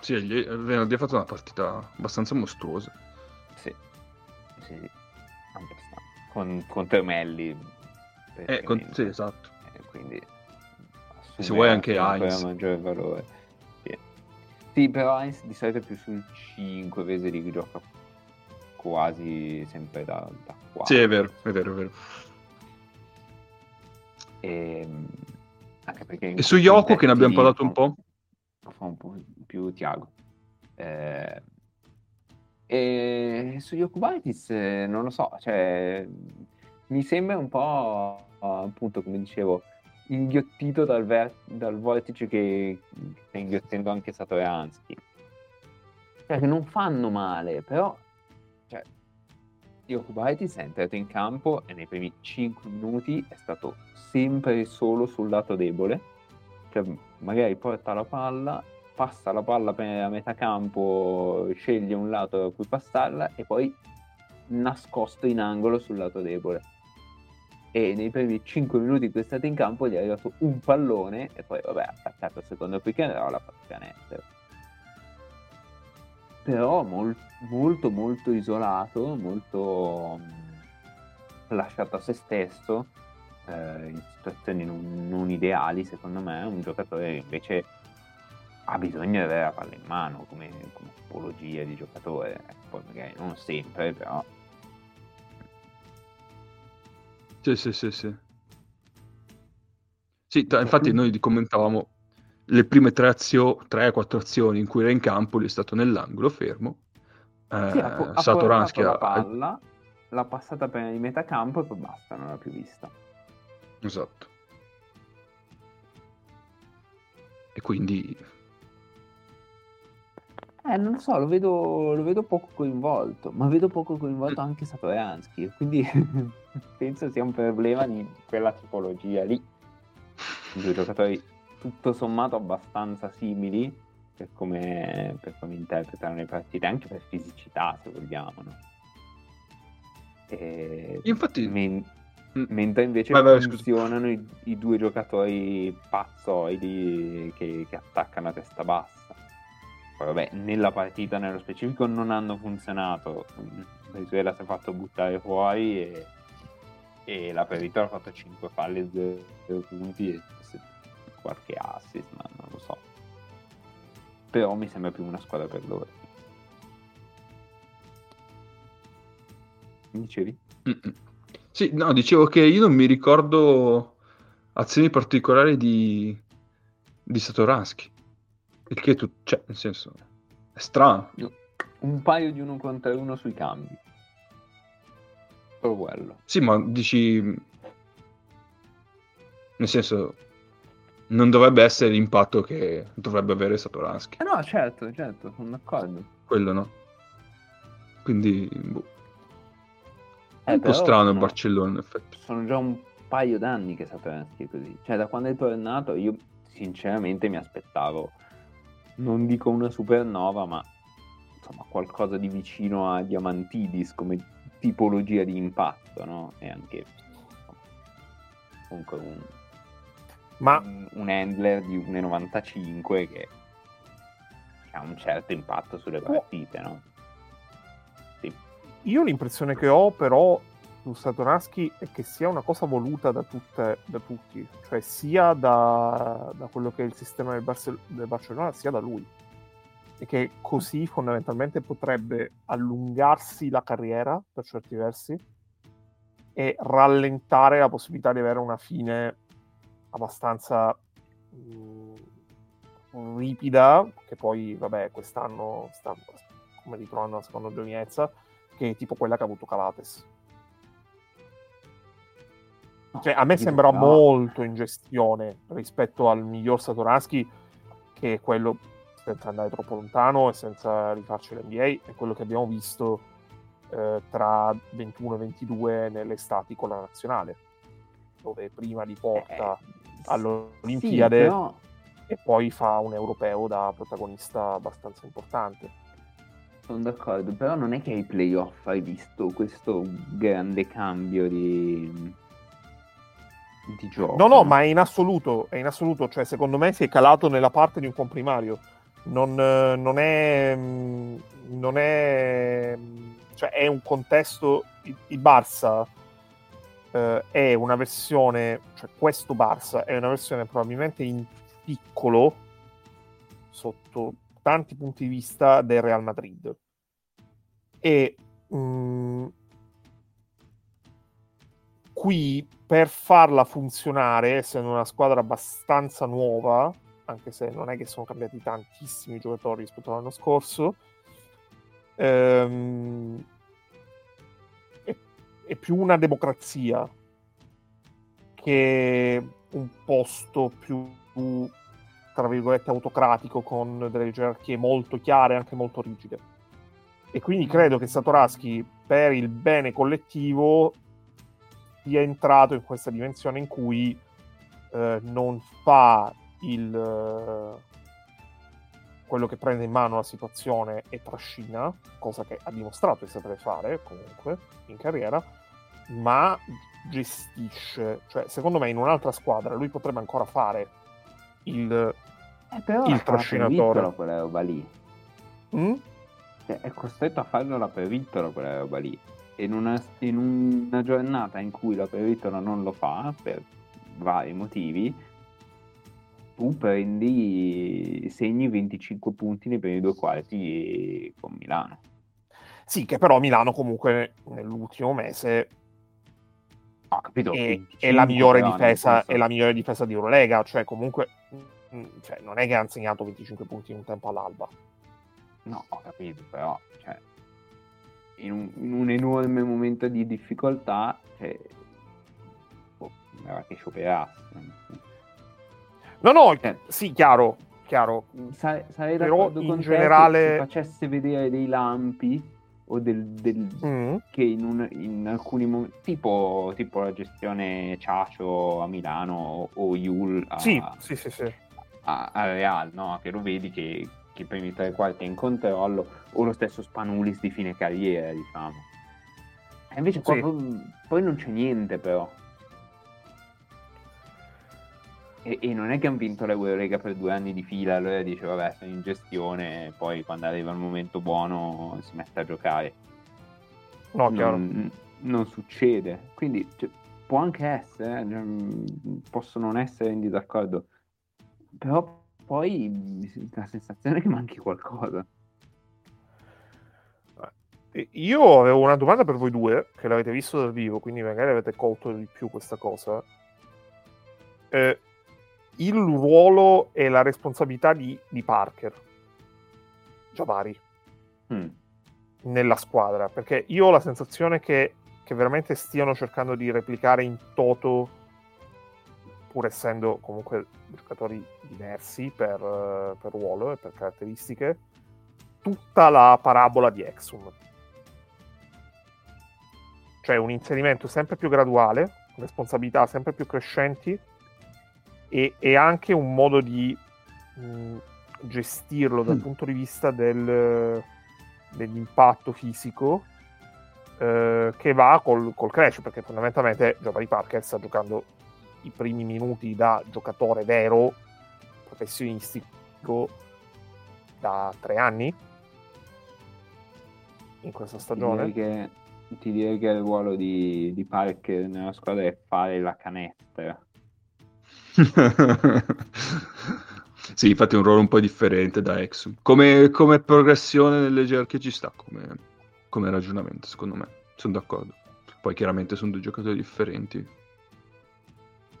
Sì, sì venerdì ha fatto una partita abbastanza mostruosa. Sì, sì, abbastanza. Con, con Termelli. Eh, con, sì, esatto. Eh, quindi se vuoi anche Heinz. maggiore valore. Sì. sì, però Heinz di solito è più sul 5, Veseli gioca quasi sempre da, da 4. Sì, è vero, è vero, è vero. E, ehm, anche perché e su Yoko, che ne abbiamo parlato un po'? Fa un po' più Tiago. Eh, e su Yokubaitis eh, non lo so, cioè, mi sembra un po' appunto come dicevo inghiottito dal, ver- dal vortice che sta inghiottendo anche Satoransky. Cioè che non fanno male, però cioè, Yokubaitis è entrato in campo e nei primi 5 minuti è stato sempre solo sul lato debole cioè magari porta la palla, passa la palla a metà campo, sceglie un lato da cui passarla e poi nascosto in angolo sul lato debole. E nei primi 5 minuti che è stato in campo gli è arrivato un pallone e poi vabbè ha attaccato il secondo pick and roll, ha fatto canestro. Però mol- molto molto isolato, molto lasciato a se stesso eh, in situazioni non, non, ideali, secondo me, un giocatore invece ha bisogno di avere la palla in mano come, come tipologia di giocatore, ecco, poi magari non sempre, però... Sì, sì, sì, sì. Sì, t- infatti noi commentavamo le prime tre, azio- tre, quattro azioni in cui era in campo, lui è stato nell'angolo fermo. Eh, sì, ha, Satoransky ha, la palla l'ha passata prima di metà campo e poi basta, non l'ha più vista. Esatto. E quindi... Eh, non so, lo vedo, lo vedo poco coinvolto, ma vedo poco coinvolto anche Satoransky, quindi penso sia un problema di quella tipologia lì. Due giocatori tutto sommato abbastanza simili per come, per come interpretano le partite, anche per fisicità, se vogliamo. No? E... Infatti... Men- mm. mentre invece vai, vai, funzionano i, i, due giocatori pazzoidi che, che attaccano a testa bassa. Poi vabbè, nella partita nello specifico non hanno funzionato. Venezuela si è fatto buttare fuori e, e la Perito ha fatto 5 falle 0 punti e qualche assist, ma non lo so. Però mi sembra più una squadra per loro. Dicevi? Mm-mm. Sì, no, dicevo che io non mi ricordo azioni particolari di, di Satoransky. Il che tu, cioè, nel senso, è strano. Un paio di uno contro uno sui cambi. Solo quello. Sì, ma dici... Nel senso, non dovrebbe essere l'impatto che dovrebbe avere Satoransky. Eh no, certo, certo, sono d'accordo. Quello no. Quindi, boh. È eh, un po' strano il Barcellona, in effetti. Sono già un paio d'anni che Satoransky è così. Cioè, da quando è tornato, io sinceramente mi aspettavo non dico una supernova, ma insomma qualcosa di vicino a Diamantidis come tipologia di impatto, no? E anche insomma, comunque un, ma... un, un handler di 1,95 che, che, ha un certo impatto sulle partite, no? Sì. Io l'impressione che ho però su Satoransky è che sia una cosa voluta da, tutte, da tutti, cioè sia da, da, quello che è il sistema del, Barcel- del Barcellona, sia da lui. E che così fondamentalmente potrebbe allungarsi la carriera per certi versi e rallentare la possibilità di avere una fine abbastanza mh, mm, ripida, che poi, vabbè, quest'anno sta come ritrovando la seconda giovinezza, che è tipo quella che ha avuto Calates. Cioè, a me sembra no. molto in gestione rispetto al miglior Satoransky, che è quello, senza andare troppo lontano e senza rifarci l'NBA, è quello che abbiamo visto eh, tra 21 e 22 nell'estate con la nazionale, dove prima li porta eh, all'Olimpiade sì, però... e poi fa un europeo da protagonista abbastanza importante. Sono d'accordo, però non è che ai playoff hai visto questo grande cambio di di gioco. No, no, ma è in assoluto, è in assoluto, cioè secondo me si è calato nella parte di un comprimario. Non, non è non è cioè è un contesto il, il Barça eh, è una versione cioè questo Barça è una versione probabilmente in piccolo sotto tanti punti di vista del Real Madrid e mh, mm, qui per farla funzionare, essendo una squadra abbastanza nuova, anche se non è che sono cambiati tantissimi giocatori rispetto all'anno scorso, ehm, è, è, più una democrazia che un posto più, tra virgolette, autocratico con delle gerarchie molto chiare e anche molto rigide. E quindi credo che Satoraski, per il bene collettivo, sia entrato in questa dimensione in cui eh, non fa il, eh, quello che prende in mano la situazione e trascina, cosa che ha dimostrato di sapere fare comunque in carriera, ma gestisce, cioè secondo me in un'altra squadra lui potrebbe ancora fare il, eh, il trascinatore. quella roba lì. Mm? Cioè, è costretto a farlo per Vittolo quella roba lì in una, in una giornata in cui la Peritola non lo fa per vari motivi, tu prendi segni 25 punti nei primi due quarti con Milano. Sì, che però Milano comunque nell'ultimo mese ho capito, è, è, la migliore difesa, è la migliore difesa di Eurolega, cioè comunque mm, cioè, non è che ha insegnato 25 punti in un tempo all'alba. No, ho capito, però cioè, in un, in un enorme momento di difficoltà cioè, oh, che scioperasse. No, no, eh. sì, chiaro, chiaro. Sa- sarei Però in generale... se facesse vedere dei lampi o del, del mm. che in, un, in, alcuni momenti tipo, tipo, la gestione Ciacio a Milano o Yul a, sì, sì, sì, a, a Real no? che lo vedi che i primi tre quarti in controllo o lo stesso Spanulis di fine carriera diciamo e invece qua sì. poi, poi non c'è niente però e, e, non è che hanno vinto l'Eurolega per due anni di fila, allora dice vabbè sono in gestione, e poi quando arriva il momento buono si mette a giocare. No, chiaro. Non, non succede, quindi cioè, può anche essere, eh, posso non essere in disaccordo, però poi la sensazione è che manchi qualcosa. Io avevo una domanda per voi due, che l'avete visto dal vivo, quindi magari avete colto di più questa cosa. Eh, il ruolo e la responsabilità di, di Parker, Jabari, mm. nella squadra. Perché io ho la sensazione che, che, veramente stiano cercando di replicare in toto, pur essendo comunque giocatori diversi per, per ruolo e per caratteristiche, tutta la parabola di Exum. Cioè un inserimento sempre più graduale, responsabilità sempre più crescenti e, e anche un modo di mh, gestirlo dal mm. punto di vista del, dell'impatto fisico eh, che va col, col crash perché fondamentalmente Giovanni Parker sta giocando i primi minuti da giocatore vero professionistico da tre anni in questa stagione ti direi che, ti direi che il ruolo di, di Parker nella squadra è fare la canestra sì, infatti è un ruolo un po' differente da Exum. Come, come progressione nelle gerarchie ci sta come, come ragionamento, secondo me. Sono d'accordo. Poi chiaramente sono due giocatori differenti.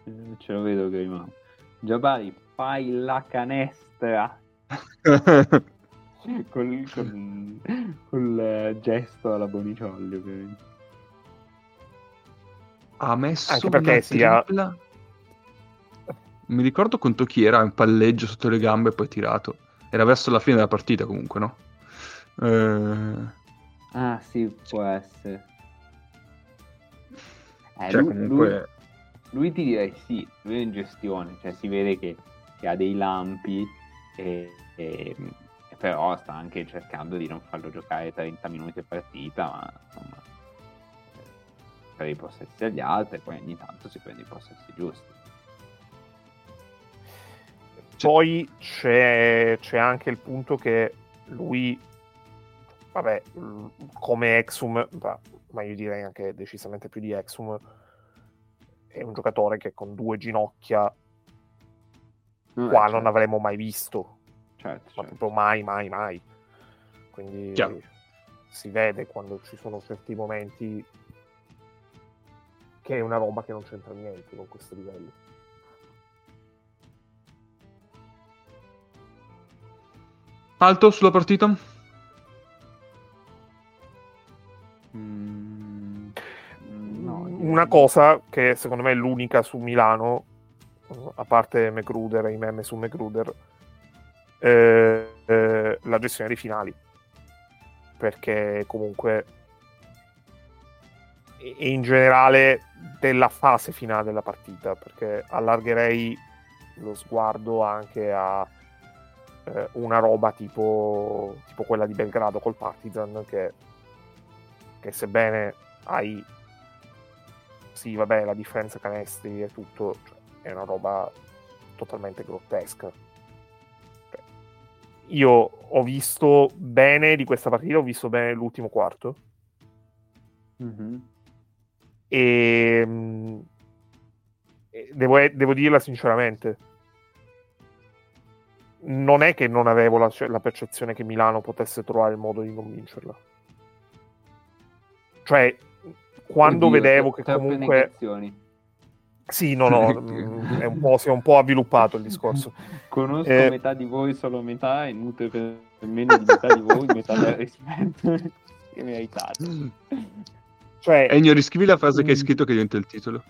Eh, ce lo vedo che rimane. Giabari, fai la canestra. col, col, col uh, gesto alla Boniciolli, ovviamente. Ha messo Anche perché sia... Tripla mi ricordo contro chi era in palleggio sotto le gambe e poi tirato. Era verso la fine della partita comunque, no? Eh... Ah sì, può essere. Eh, cioè, lui, comunque... lui, lui, ti direi sì, lui è in gestione, cioè si vede che, che ha dei lampi, e, e, però sta anche cercando di non farlo giocare 30 minuti a partita, ma insomma per i possessi agli altri poi ogni tanto si prende i possessi giusti. Poi c'è, c'è, anche il punto che lui, vabbè, come Exum, ma io direi anche decisamente più di Exum, è un giocatore che con due ginocchia mm, qua certo. non avremmo mai visto. Certo, ma certo. proprio mai, mai, mai. Quindi Chiaro. si vede quando ci sono certi momenti che è una roba che non c'entra niente con questo livello. Alto sulla partita? Mm, Una cosa che secondo me è l'unica su Milano, a parte McGruder e i meme su McGruder, eh, eh, la gestione dei finali. Perché comunque e in generale della fase finale della partita, perché allargherei lo sguardo anche a eh, una roba tipo, tipo, quella di Belgrado col Partizan che, che sebbene hai sì vabbè la differenza canestri e tutto cioè, è una roba totalmente grottesca cioè, io ho visto bene di questa partita ho visto bene l'ultimo quarto mm-hmm. e devo, devo dirla sinceramente non è che non avevo la, la, percezione che Milano potesse trovare il modo di non vincerla. Cioè, quando Oddio, vedevo che comunque... Sì, no, no, mm, è un po', si è un po' avviluppato il discorso. Conosco eh... metà di voi, solo metà, e nutre per meno di metà di voi, metà del rispetto. che mi hai dato. Cioè... Ennio, riscrivi la frase che hai mm. scritto che diventa il titolo.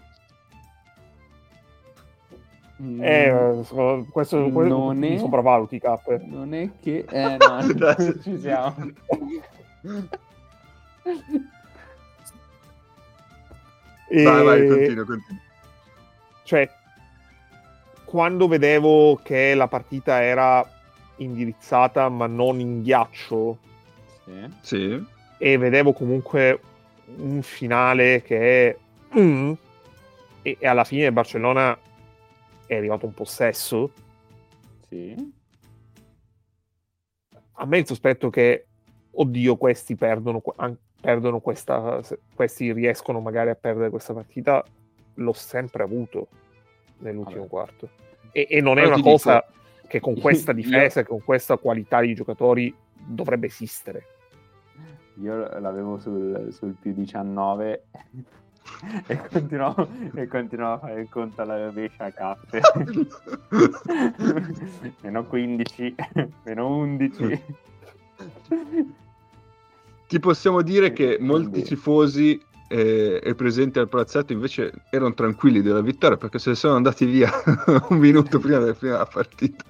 Mm. Eh, questo, questo non è... sopravvaluti, Cap. Non è che... Eh, no, ci siamo. E... Vai, vai, continua, continua. Cioè, quando vedevo che la partita era indirizzata ma non in ghiaccio, sì. sì. e vedevo comunque un finale che è... Mm, e, e alla fine Barcellona è arrivato un possesso. Sì. A me il sospetto che, oddio, questi perdono, perdono questa, questi riescono magari a perdere questa partita, l'ho sempre avuto nell'ultimo Vabbè. quarto. E, e, non è una cosa dico... che con questa difesa, io... con questa qualità di giocatori dovrebbe esistere. Io l'avevo sul, sul più 19 e continuavo, e continuavo a fare il conto alla rovescia a cappe. meno 15, meno 11. Ti possiamo dire che molti tifosi eh, e presenti al palazzetto invece erano tranquilli della vittoria perché se ne sono andati via un minuto prima della della partita.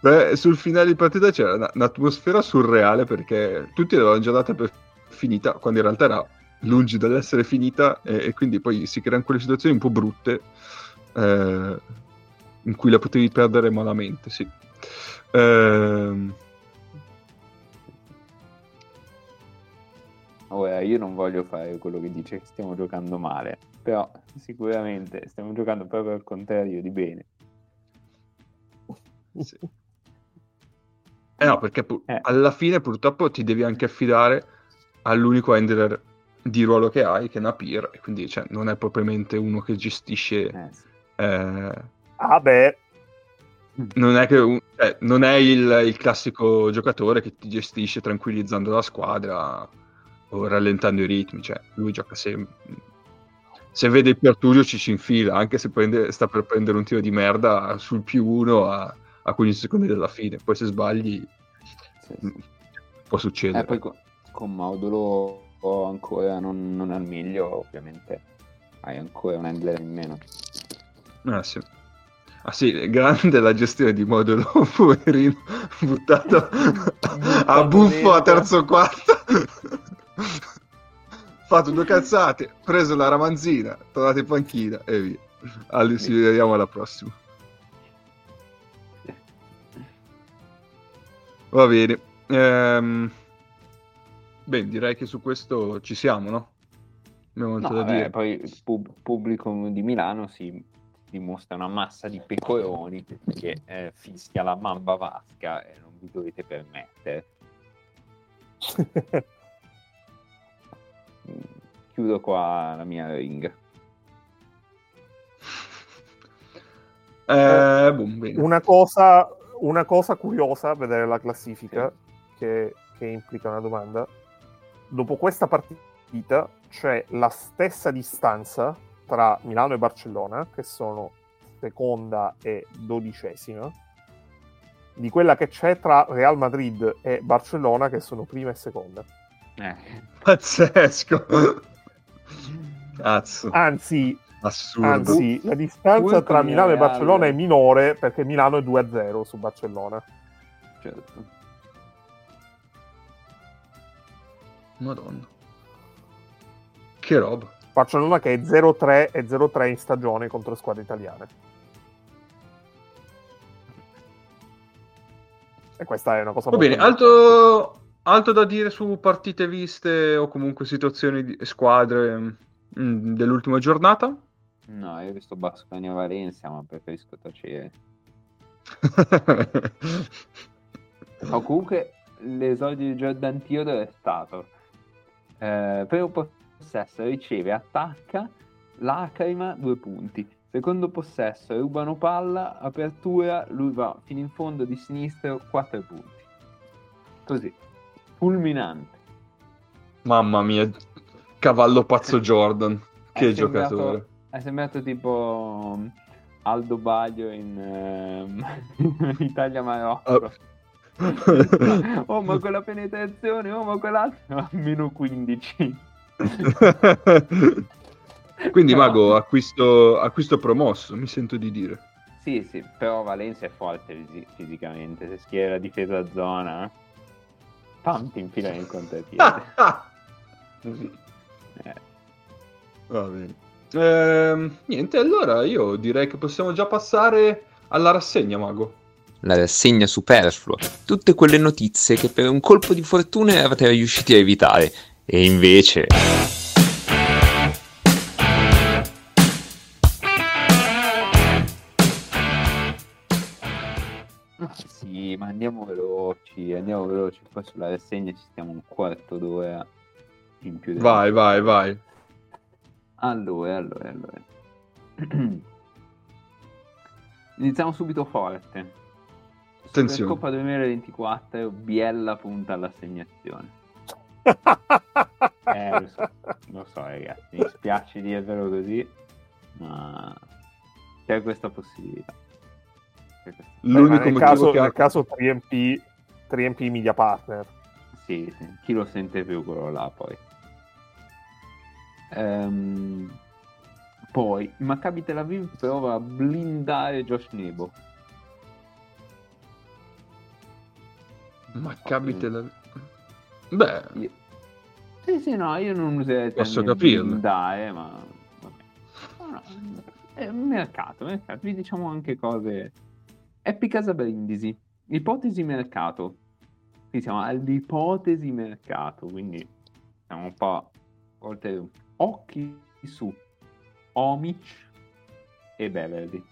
Beh, sul finale di partita c'era un'atmosfera surreale perché tutti l'avevano già data per finita, quando in realtà era lungi dall'essere finita e, e quindi poi si creano quelle situazioni un po' brutte eh, in cui la potevi perdere malamente, sì. Eh... Oh, io non voglio fare quello che dice che stiamo giocando male, però sicuramente stiamo giocando proprio al contrario di bene. Sì. Eh no, perché pu- eh. alla fine purtroppo ti devi anche affidare all'unico handler di ruolo che hai, che è Napir, e quindi cioè, non è propriamente uno che gestisce... Eh, sì. eh, ah beh. Non è, che un, eh, non è il, il, classico giocatore che ti gestisce tranquillizzando la squadra o rallentando i ritmi, cioè lui gioca sempre. Se vede il Perturio ci si infila, anche se prende, sta per prendere un tiro di merda sul più uno a, a 15 secondi dalla fine, poi se sbagli sì, sì. può succedere. Eh, poi con modulo ancora non, non al meglio, ovviamente hai ancora un handler in meno. Ah sì. Ah sì, grande la gestione di modulo, poverino, buttato a buffo a terzo quarto. Fatto due cazzate, preso la ramanzina, tornato in panchina e via. Allora, ci vediamo alla prossima. Va bene. Ehm... Beh, direi che su questo ci siamo, no? Abbiamo molto no, da vabbè, dire. Poi il pub- pubblico di Milano si dimostra una massa di pecoroni che eh, fischia la mamba vasca e non vi dovete permettere. Chiudo qua la mia ring. Eh, boom, una, cosa, una, cosa, curiosa vedere la classifica sì. che, che implica una domanda dopo questa partita c'è la stessa distanza tra Milano e Barcellona, che sono seconda e dodicesima, di quella che c'è tra Real Madrid e Barcellona, che sono prima e seconda. Eh. Pazzesco! Cazzo. Anzi, Assurdo. Anzi, la distanza tra Milano e Barcellona è minore perché Milano è 2-0 su Barcellona. Certo. Madonna. Che roba. Barcellona che è 0-3 e 0-3 in stagione contro squadre italiane. E questa è una cosa Va bene, alto, alto, da dire su partite viste o comunque situazioni di squadre mh, mm, dell'ultima giornata? No, io ho visto Bascania Valencia, ma preferisco tacere. o comunque l'esordio di Jordan Theodore è stato eh, primo possesso riceve, attacca, lacrima, due punti. Secondo possesso rubano palla, apertura, lui va fino in fondo di sinistro, quattro punti. Così, fulminante. Mamma mia, cavallo pazzo Jordan, che è sembrato, giocatore. È sembrato tipo Aldo Baglio in uh, Italia-Marocco. Uh, oh, ma quella penetrazione, oh, ma quell'altra, meno 15. Quindi, No. Mago, acquisto, acquisto promosso, mi sento di dire. Sì, sì, però Valencia è forte fisi- fisicamente, se schiera difesa zona, pam, ti infila nel contropiede. Così. Eh, Va bene. Ehm, niente, allora io direi che possiamo già passare alla rassegna, Mago. La rassegna superflua, tutte quelle notizie che per un colpo di fortuna eravate riusciti a evitare. E invece... ma andiamo veloci, andiamo veloci, poi sulla rassegna ci stiamo un quarto d'ora in più. Vai, vai, vai. Allora, allora, allora. Iniziamo subito forte. Attenzione. Coppa 2024, Biella punta all'assegnazione. Eh, lo so, lo so ragazzi, mi spiace dirvelo così, ma c'è questa possibilità. L'unico nel motivo caso, che ha... nel caso 3MP, 3MP Media Partner. Sì, sì, chi lo sente più quello là poi. Ehm, poi, Maccabi Tel Aviv prova a blindare Josh Nebo. Ma capite la... Beh, Io- Sì, sì, no, io non userei Posso capirlo. blindare, ma vabbè. No, no, è un mercato, mercato. Vi diciamo anche cose... Happy Casa Brindisi, ipotesi mercato. Qui siamo all'ipotesi mercato, quindi siamo un po' oltre occhi su Omic e Beverly.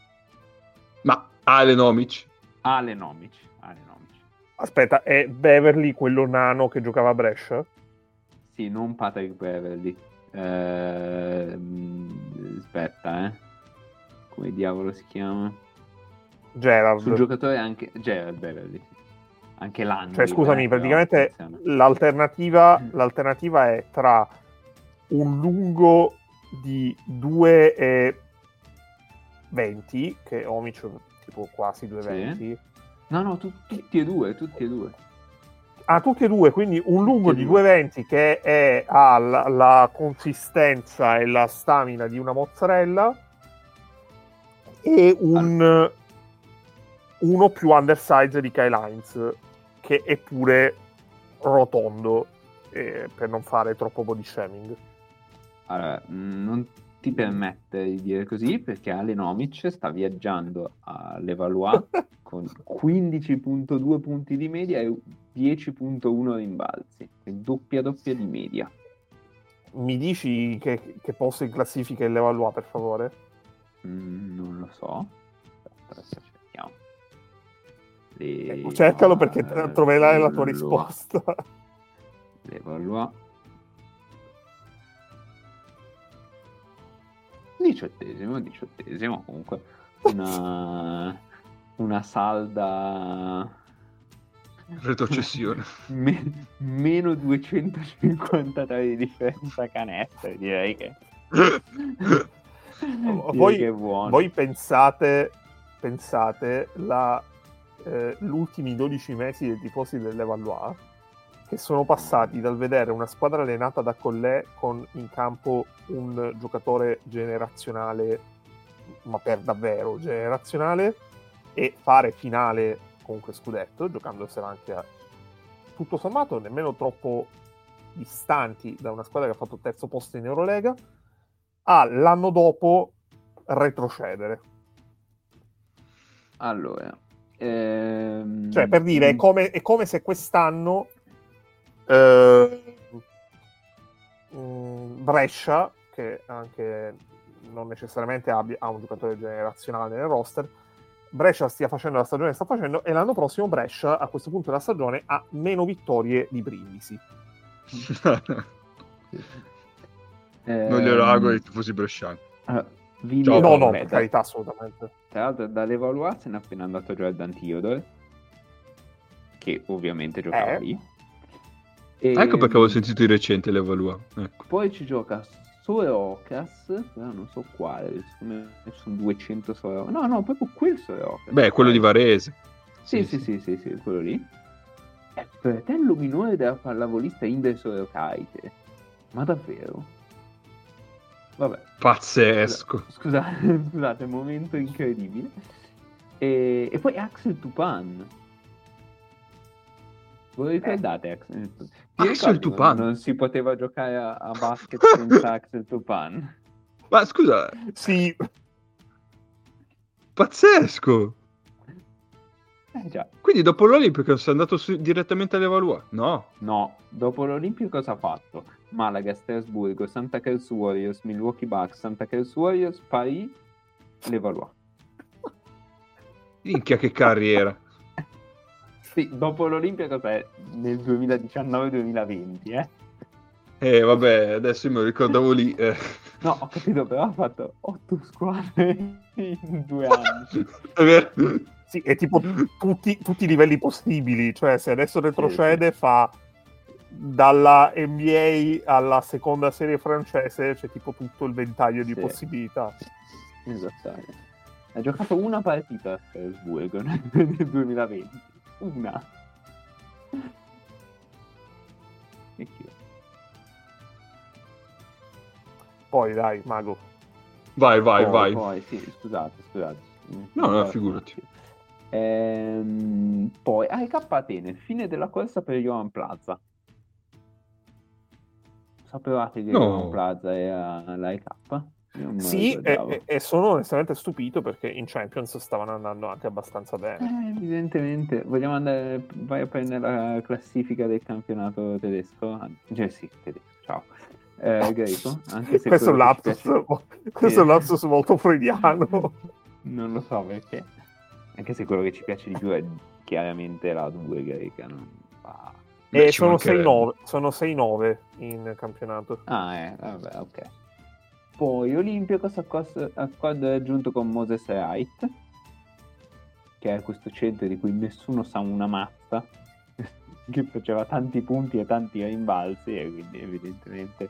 ma Alenomic? Alenomic, Alenomic. Aspetta, è Beverly quello nano che giocava a Brescia? Sì, non Patrick Beverly. Ehm, aspetta, eh. Come diavolo si chiama? Gerard. Sul giocatore anche Gerald Beverly. sì. Anche l'anno. Cioè, scusami, eh, praticamente l'alternativa, Mm. l'alternativa è tra un lungo di 2 e 20, che Omic tipo quasi 2,20. No, no, tu- tutti e due, tutti e due. Ah, tutti e due, quindi un lungo Tutti di due. 2,20 che è- ha la, la consistenza e la stamina di una mozzarella e un uno più undersize di Kyle Hines che è pure rotondo eh, per non fare troppo body shaming. Allora, non ti permette di dire così perché Alenomic sta viaggiando all'Evalois con 15.2 punti di media e 10.1 rimbalzi. È doppia doppia di media. Mi dici che, che posto in classifica il Levallois, per favore? Mm, non lo so. Aspetta, Le- Ecco, Cercalo perché eh, troverai la tua risposta. Levallois. Diciottesimo, diciottesimo comunque. Una, una salda Retrocessione. me- meno 253 di difesa canestro, direi che... direi Voi- che è buono. Voi pensate, pensate la, eh, ultimi 12 mesi dei tifosi del Levallois che sono passati dal vedere una squadra allenata da Collè con in campo un giocatore generazionale, ma per davvero generazionale, e fare finale comunque scudetto, giocandosela anche a tutto sommato nemmeno troppo distanti da una squadra che ha fatto terzo posto in Eurolega, a l'anno dopo retrocedere. Allora... ehm, Cioè, per dire, è mm, come, è come se quest'anno eh, mm, Brescia, che anche non necessariamente abbia, ha un giocatore generazionale nel roster, Brescia stia facendo la stagione che sta facendo e l'anno prossimo Brescia a questo punto della stagione ha meno vittorie di Brindisi. non glielo auguro ai ehm, tifosi bresciani. Ciao, leggo- no, no, per carità, assolutamente. Tra l'altro dall'Evaluat se n'è appena andato Jordan Theodore, che ovviamente giocava Eh. lì. E, Ecco perché avevo sentito di recente l'Evalua. Ecco. Poi ci gioca Sorocas, però non so quale, secondo me ci sono 200 Sorocas. No, no, proprio quel Sorocas. Beh, quello di Varese. Sì, sì, sì, sì, sì, quello lì. è fratello minore della pallavolista Indes Orokaite. Ma davvero? Vabbè. Pazzesco. Scusate, scusate, momento incredibile. E, e poi Axel Tupan. Voi ricordate Axel Tupan? Axel Tupan? Non si poteva giocare a, a basket senza Axel Tupan. Ma scusa, Sì, pazzesco. Eh già. Quindi dopo l'Olimpico sei andato su- direttamente all'Evalua? No. No, dopo l'Olimpio cosa ha fatto? Malaga, Strasburgo, Santa Cruz Warriors, Milwaukee Bucks, Santa Cruz Warriors, Paris, Levallois. Minchia che carriera. Sì, dopo l'Olimpia cos'è? Nel 2019-2020, eh? Eh vabbè, adesso io me lo ricordavo lì. eh. No, ho capito, però ha fatto 8 squadre in due anni. È vero? sì, è tipo tutti, tutti i livelli possibili. Cioè, se adesso retrocede, fa dalla NBA alla seconda serie francese, c'è tipo tutto il ventaglio di Sì. possibilità. Esattamente. Ha giocato una partita a Strasburgo nel nel 2020. Una. E chi? Poi, dai, mago. Vai, vai, poi, vai. Poi, sì, scusate, scusate. No, no, figurati. Ehm, poi, AEK Atene, fine della corsa per Johan Plaza. Sapevate che No. Plaza non me lo Sì, e, e- sono onestamente stupito perché in Champions stavano andando anche abbastanza bene. Eh, evidentemente, vogliamo andare, vai a prendere la classifica del campionato tedesco? Cioè sì, tedesco, ciao. Eh, greco, anche se Questo è un lapsus, questo è un lapsus molto freudiano. Non lo so perché. Anche se quello che ci piace di più è chiaramente la 2 greca, non fa... Beh, E ci sono mancherebbe. 6-9, sono 6-9 in campionato. Ah, eh, vabbè, ok. Poi Olympiacos accordo raggiunto con Moses Wright, che è questo centro di cui nessuno sa una mazza, che faceva tanti punti e tanti rimbalzi, e quindi evidentemente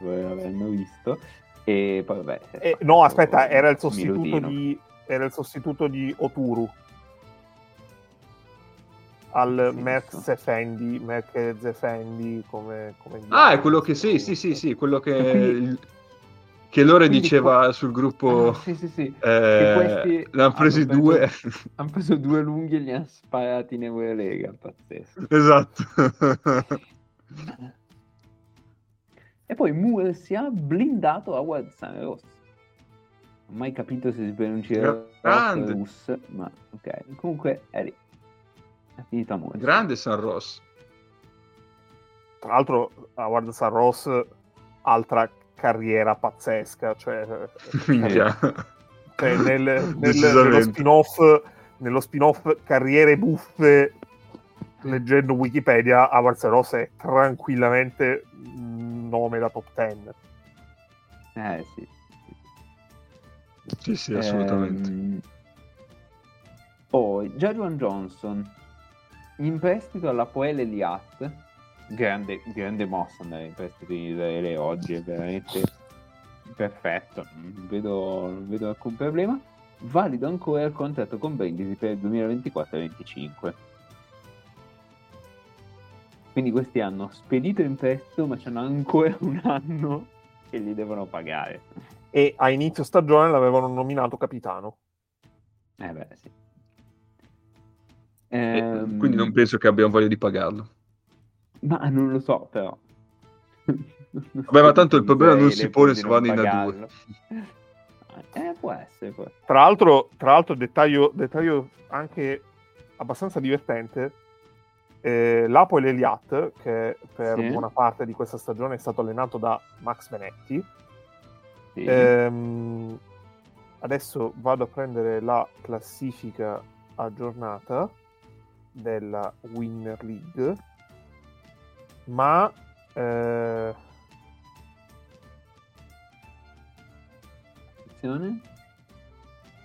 voi l'avranno visto. E poi vabbè... Eh, no, aspetta, era il sostituto di, era il sostituto di Oturu al Sì, Merck visto. Zefendi, Merck Zefendi come, come Ah, è quello che sì, sì, sì, sì, quello che, Quindi- che Lore diceva sul gruppo. Ah, sì, sì, sì. eh, ne hanno presi hanno preso- due. Hanno preso due lunghi e li hanno sparati in Eurolega, pazzesco. esatto. E poi Murcia blindato a Wad San Ross. Non ho mai capito se si pronuncia. Rus, ma ok. Comunque è lì. È finito a Murcia. Grande San Ross. Tra l'altro, Howard San Ross, altra carriera pazzesca, cioè, Minchia. cioè nel, nel- nello spin-off, nello spin-off carriere buffe, leggendo Wikipedia, Howard San Ross è tranquillamente un nome da top 10. Eh sì. Sì, sì, assolutamente. Ehm, poi Jajuan Johnson in prestito alla Poel Eliat. Grande, grande mossa andare in prestito in Israele oggi, è veramente perfetto. Non vedo, non vedo alcun problema. Valido ancora il contratto con Brindisi per il 2024-2025. Quindi questi hanno spedito in prestito, ma c'hanno ancora un anno che li devono pagare. E a inizio stagione l'avevano nominato capitano. Eh beh, sì. E Ehm, quindi non penso che abbiamo voglia di pagarlo. Ma non lo so, però. Vabbè, ma tanto il problema non si pone se vanno in A2. pagarlo. Eh, può essere, può. Tra l'altro, tra l'altro dettaglio, dettaglio anche abbastanza divertente, eh, l'Apoel Eliat, che per Sì. buona parte di questa stagione è stato allenato da Max Benetti, Sì. ehm, adesso vado a prendere la classifica aggiornata della Winner League, ma... eh, Attenzione.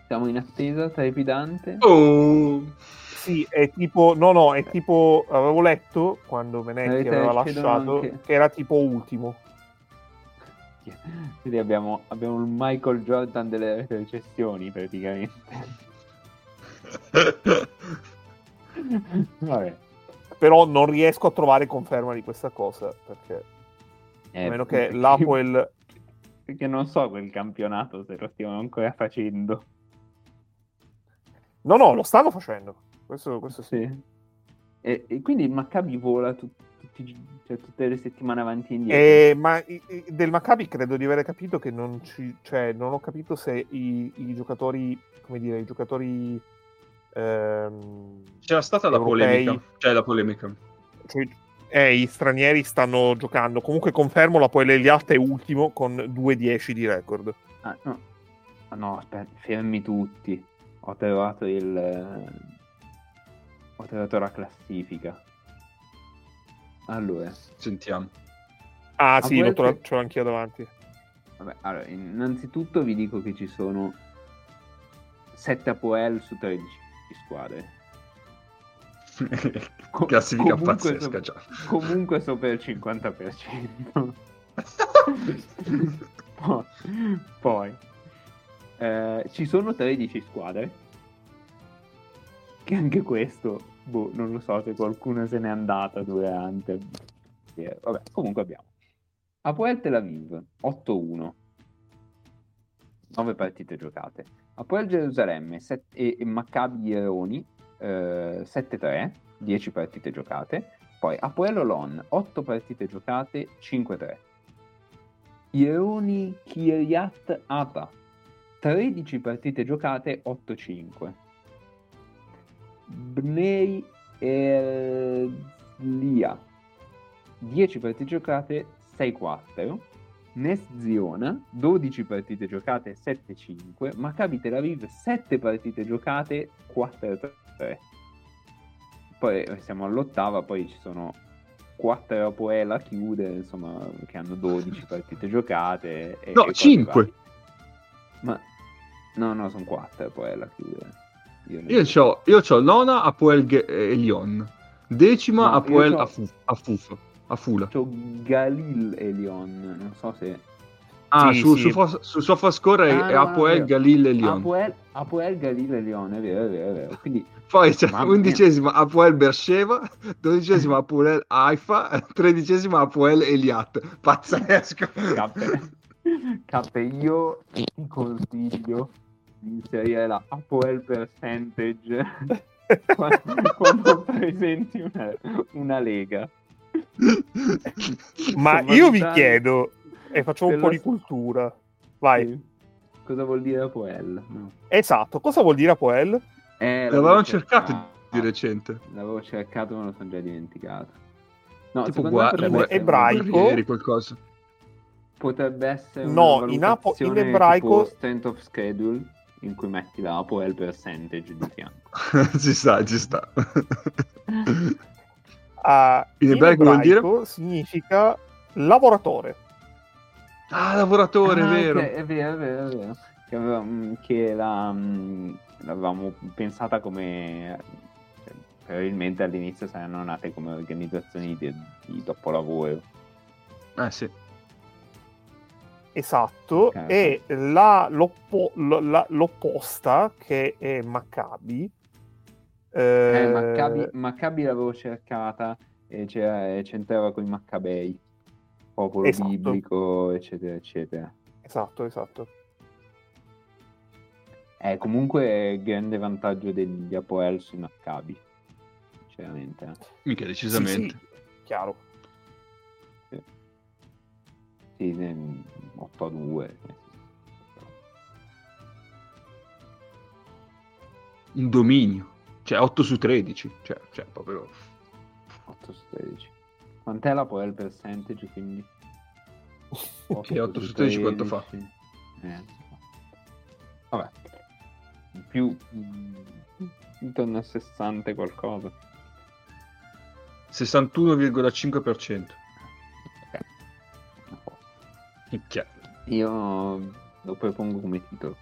Siamo in attesa, trepidante. Oh! Sì, è tipo, no, no, è tipo, avevo letto quando Avete- aveva lasciato anche- che era tipo ultimo. Quindi abbiamo, abbiamo il Michael Jordan delle recessioni, praticamente. Vabbè. però non riesco a trovare conferma di questa cosa, perché Eh, a meno che l'Apoel... Perché non so quel campionato se lo stiamo ancora facendo. No, no, lo stanno facendo. Questo, questo sì. Sì. E, e quindi il Maccabi vola tut- tutti cioè, tutte le settimane avanti e indietro. Eh, ma i- i- del Maccabi credo di aver capito che non ci... Cioè, non ho capito se i, i giocatori... Come dire, i giocatori... ehm, C'era stata la Europei. polemica. Cioè, la polemica. cioè, eh, i stranieri stanno giocando. Comunque confermo la poi l'Eliat è ultimo con 2-10 di record. Ah, no. Ah, no, aspetta, fermi tutti. Ho trovato il... eh, Ho trovato la classifica. Allora, Sentiamo. Ah, Ah, sì, ce l'ho anch'io davanti. vabbè, allora, innanzitutto vi dico che ci sono 7 Apoel su 13 squadre. Co- Classifica comunque pazzesca so- già. Comunque sopra il 50%. poi, poi, eh, ci sono 13 squadre. Che anche questo, boh, non lo so se qualcuno se n'è andata durante. Eh, Vabbè, comunque abbiamo. Apoel Tel Aviv 8-1. 9 partite giocate. Apoel Gerusalemme set- e, Maccabi Ieroni eh, 7-3, 10 partite giocate. Poi Apoel Olon 8 partite giocate, 5-3. Ieroni Kiryat Ata 13 partite giocate, 8-5. Bnei Erlia 10 partite giocate, 6-4. Nes Ziona 12 partite giocate, 7-5. Maccabi Tel Aviv 7 partite giocate, 4-3. Poi eh, siamo all'ottava, poi ci sono 4 Apoel a chiudere, insomma, che hanno 12 partite giocate. E, No, e cose 5. varie. Ma no, no, sono 4 Apoel a chiudere. Io Io c'ho, io c'ho nona Apoel Ge- eh, Lyon. Decima No, Apoel Afufa. Afula. C'ho Galil e Lyon, non so se... Ah, Sì, su, sì. su, su SofaScore Ah, è no, no, Apoel no. Galil e Lyon. Apoel, Apoel Galil e Lyon, è vero, è vero, è vero. Quindi Poi c'è Mamma mia. undicesima Apoel Bersheva, dodicesima Apoel Haifa, tredicesima Apoel Eliat. Pazzesco. Cappe, Cappe, io ti consiglio di inserire la Apoel percentage quando, quando presenti una, una lega. Ma io vi chiedo, e facciamo un po' di cultura. Vai. Sì. Cosa vuol dire Apoel? No. Esatto, cosa vuol dire Apoel? Eh, L'avevamo cercato di recente. L'avevo cercato, me lo sono già dimenticato. No, Tipo secondo me gua- potrebbe in essere- ebraico- qualcosa. Potrebbe essere No, una in apo- in ebraico- strength of schedule in cui metti la Apoel percentage di fianco. ci sta, ci sta. Ah, In in ebraico vuol dire? significa lavoratore. ah, lavoratore, Ah, vero. ok, è vero, è vero, è vero. Che, avevamo- che la, mm, l'avevamo pensata come... cioè, probabilmente all'inizio saranno nate come organizzazioni di, di dopolavoro. Eh sì. Esatto, Ok. e la- l'oppo- la- l'opposta che è Maccabi. Eh, eh, Maccabi, Maccabi l'avevo cercata e c'era- c'entrava con i Maccabei, popolo Esatto. biblico, eccetera, eccetera. Esatto, esatto. È comunque grande vantaggio degli Apoel sui Maccabi, sinceramente. Mica decisamente. Sì, sì, chiaro. Sì, ne- 8 a 2. Un dominio. Cioè 8 su 13. Cioè, cioè proprio... 8 su 13. Quant'è l'Apoel percentage quindi? Che 8 su 13 quanto fa? Eh. Vabbè. Più... mm, intorno a 60 e qualcosa. 61,5%. Ok. Minchia. Io lo propongo come titolo.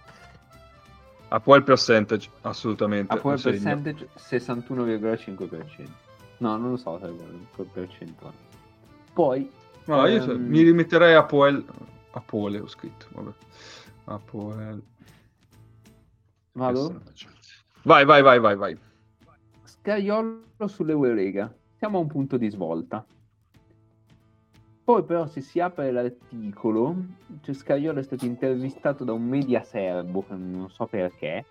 Apoel percentage, assolutamente. Lo segno. percentage 61,5%. No, non lo so se è quel percentuale. Poi No, io Ehm. mi rimetterei a Poel. A Pole ho scritto, vabbè. A Poel. vado. Vai, vai, vai, vai, vai. Scariolo sull'Eurolega. siamo a un punto di svolta. Poi però se si apre l'articolo, cioè Scagliolo è stato intervistato da un media serbo, non so perché,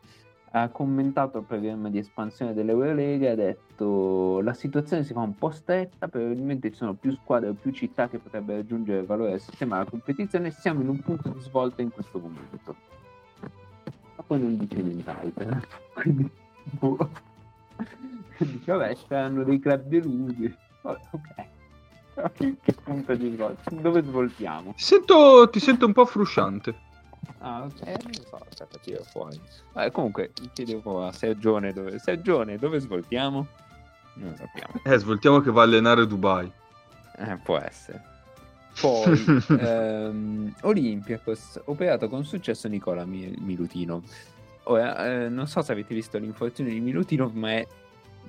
ha commentato il programma di espansione dell'Eurolega e ha detto la situazione si fa un po' stretta, probabilmente ci sono più squadre o più città che potrebbero raggiungere il valore del sistema della competizione, siamo in un punto di svolta in questo momento. Ma poi non dice nient'altro, quindi boh. dice vabbè, saranno dei club delusi. Vabbè, ok che punto di svolta? Dove svoltiamo? Ti sento, ti sento un po' frusciante. Ah, ok, non so, aspetta, tiro fuori. Vabbè, comunque, chiedevo a Sergione dove... Sergione, dove svoltiamo? Non lo sappiamo. Eh, svoltiamo che va a allenare Dubai. Eh, può essere. Poi, ehm, Olympiacos, operato con successo Nicola Milutinov. Ora, eh, non so se avete visto l'infortunio di Milutinov, ma è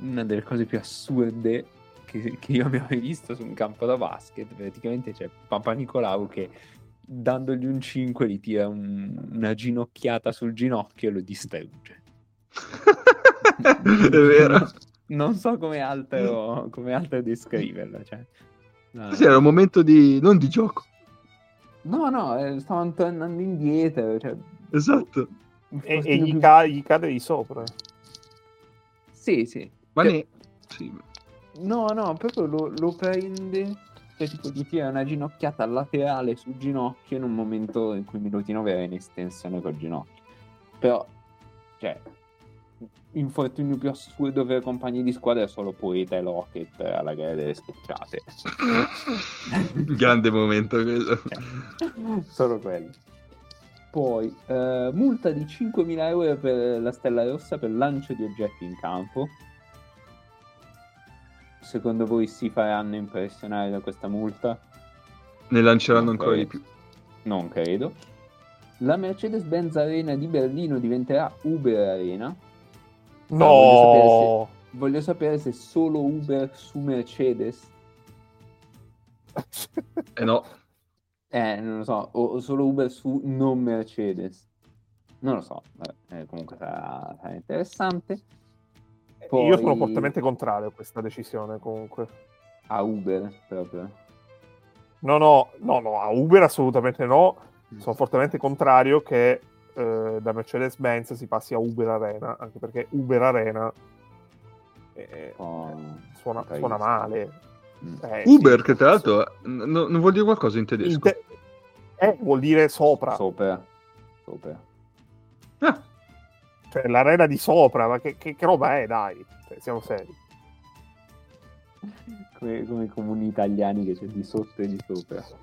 una delle cose più assurde che, che, io abbia mai visto su un campo da basket. Praticamente c'è Papa Nicolau che dandogli un 5 gli tira un, una ginocchiata sul ginocchio e lo distrugge. è vero. Non so come altro, come altro descriverlo. Cioè, no. Sì, era un momento di... non di gioco. No, no, eh, stavano tornando indietro. Cioè... Esatto. E, e gli, ca- gli, cade di sopra. Sì, sì. Ma cioè... ne... sì. No, no, proprio lo, lo prende, cioè tipo gli tira una ginocchiata laterale sul ginocchio in un momento in cui Milutino era in estensione col ginocchio. Però, cioè, infortunio più assurdo per compagni di squadra è solo Poeta e Locket alla gara delle schiacciate. Grande momento quello. solo quello. Poi, eh, multa di 5.000 euro per la Stella Rossa per lancio di oggetti in campo secondo voi si faranno impressionare da questa multa? Ne lanceranno non ancora credo. di più. Non credo. La Mercedes-Benz Arena di Berlino diventerà Uber Arena. No! Voglio sapere, se, voglio sapere se solo Uber su Mercedes. eh no. Eh, non lo so, o, o solo Uber su non Mercedes. Non lo so, Vabbè, eh, comunque sarà, sarà interessante. Poi... Io sono fortemente contrario a questa decisione comunque. A Uber proprio? No, no, no, no, a Uber assolutamente no. Mm. Sono fortemente contrario che eh, da Mercedes-Benz si passi a Uber Arena, anche perché Uber Arena eh, oh, suona, suona, male. Mm. Eh, Uber, sì, che tra l'altro n- non vuol dire qualcosa in tedesco. In te- eh, vuol dire sopra. Sopra. Sopra. Ah. Cioè, l'arena di sopra, ma che, che, che roba è, dai? Cioè, siamo seri. Come, come i comuni italiani che c'è di sotto e di sopra.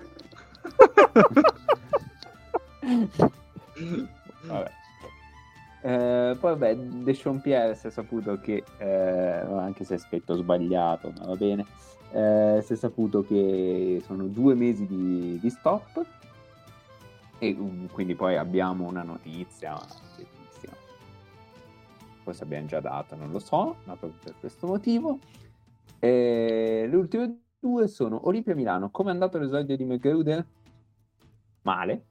vabbè. Eh, poi vabbè, De Pierre si è saputo che, eh, anche se è scritto sbagliato, ma va bene, eh, si è saputo che sono due mesi di, di stop e quindi poi abbiamo una notizia forse abbiamo già dato, non lo so, ma proprio per questo motivo. E le ultime due sono Olimpia Milano. Come è andato l'esordio di McGruder? Male,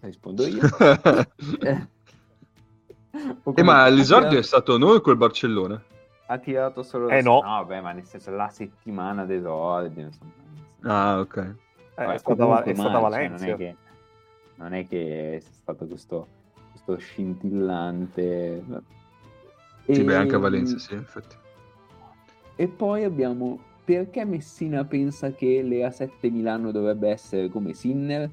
rispondo io. eh, ma l'esordio tirato... è stato noi col Barcellona? Ha tirato solo... Eh no. No, beh, ma nel senso la settimana d'esordio. Insomma. Ah, ok. Eh, Vabbè, è, stata, è stata Valencia. Cioè, non, è che, non è che sia stato questo, questo scintillante sì, e... beh, anche a Valencia, sì, infatti. E poi abbiamo perché Messina pensa che l'EA7 Milano dovrebbe essere come Sinner?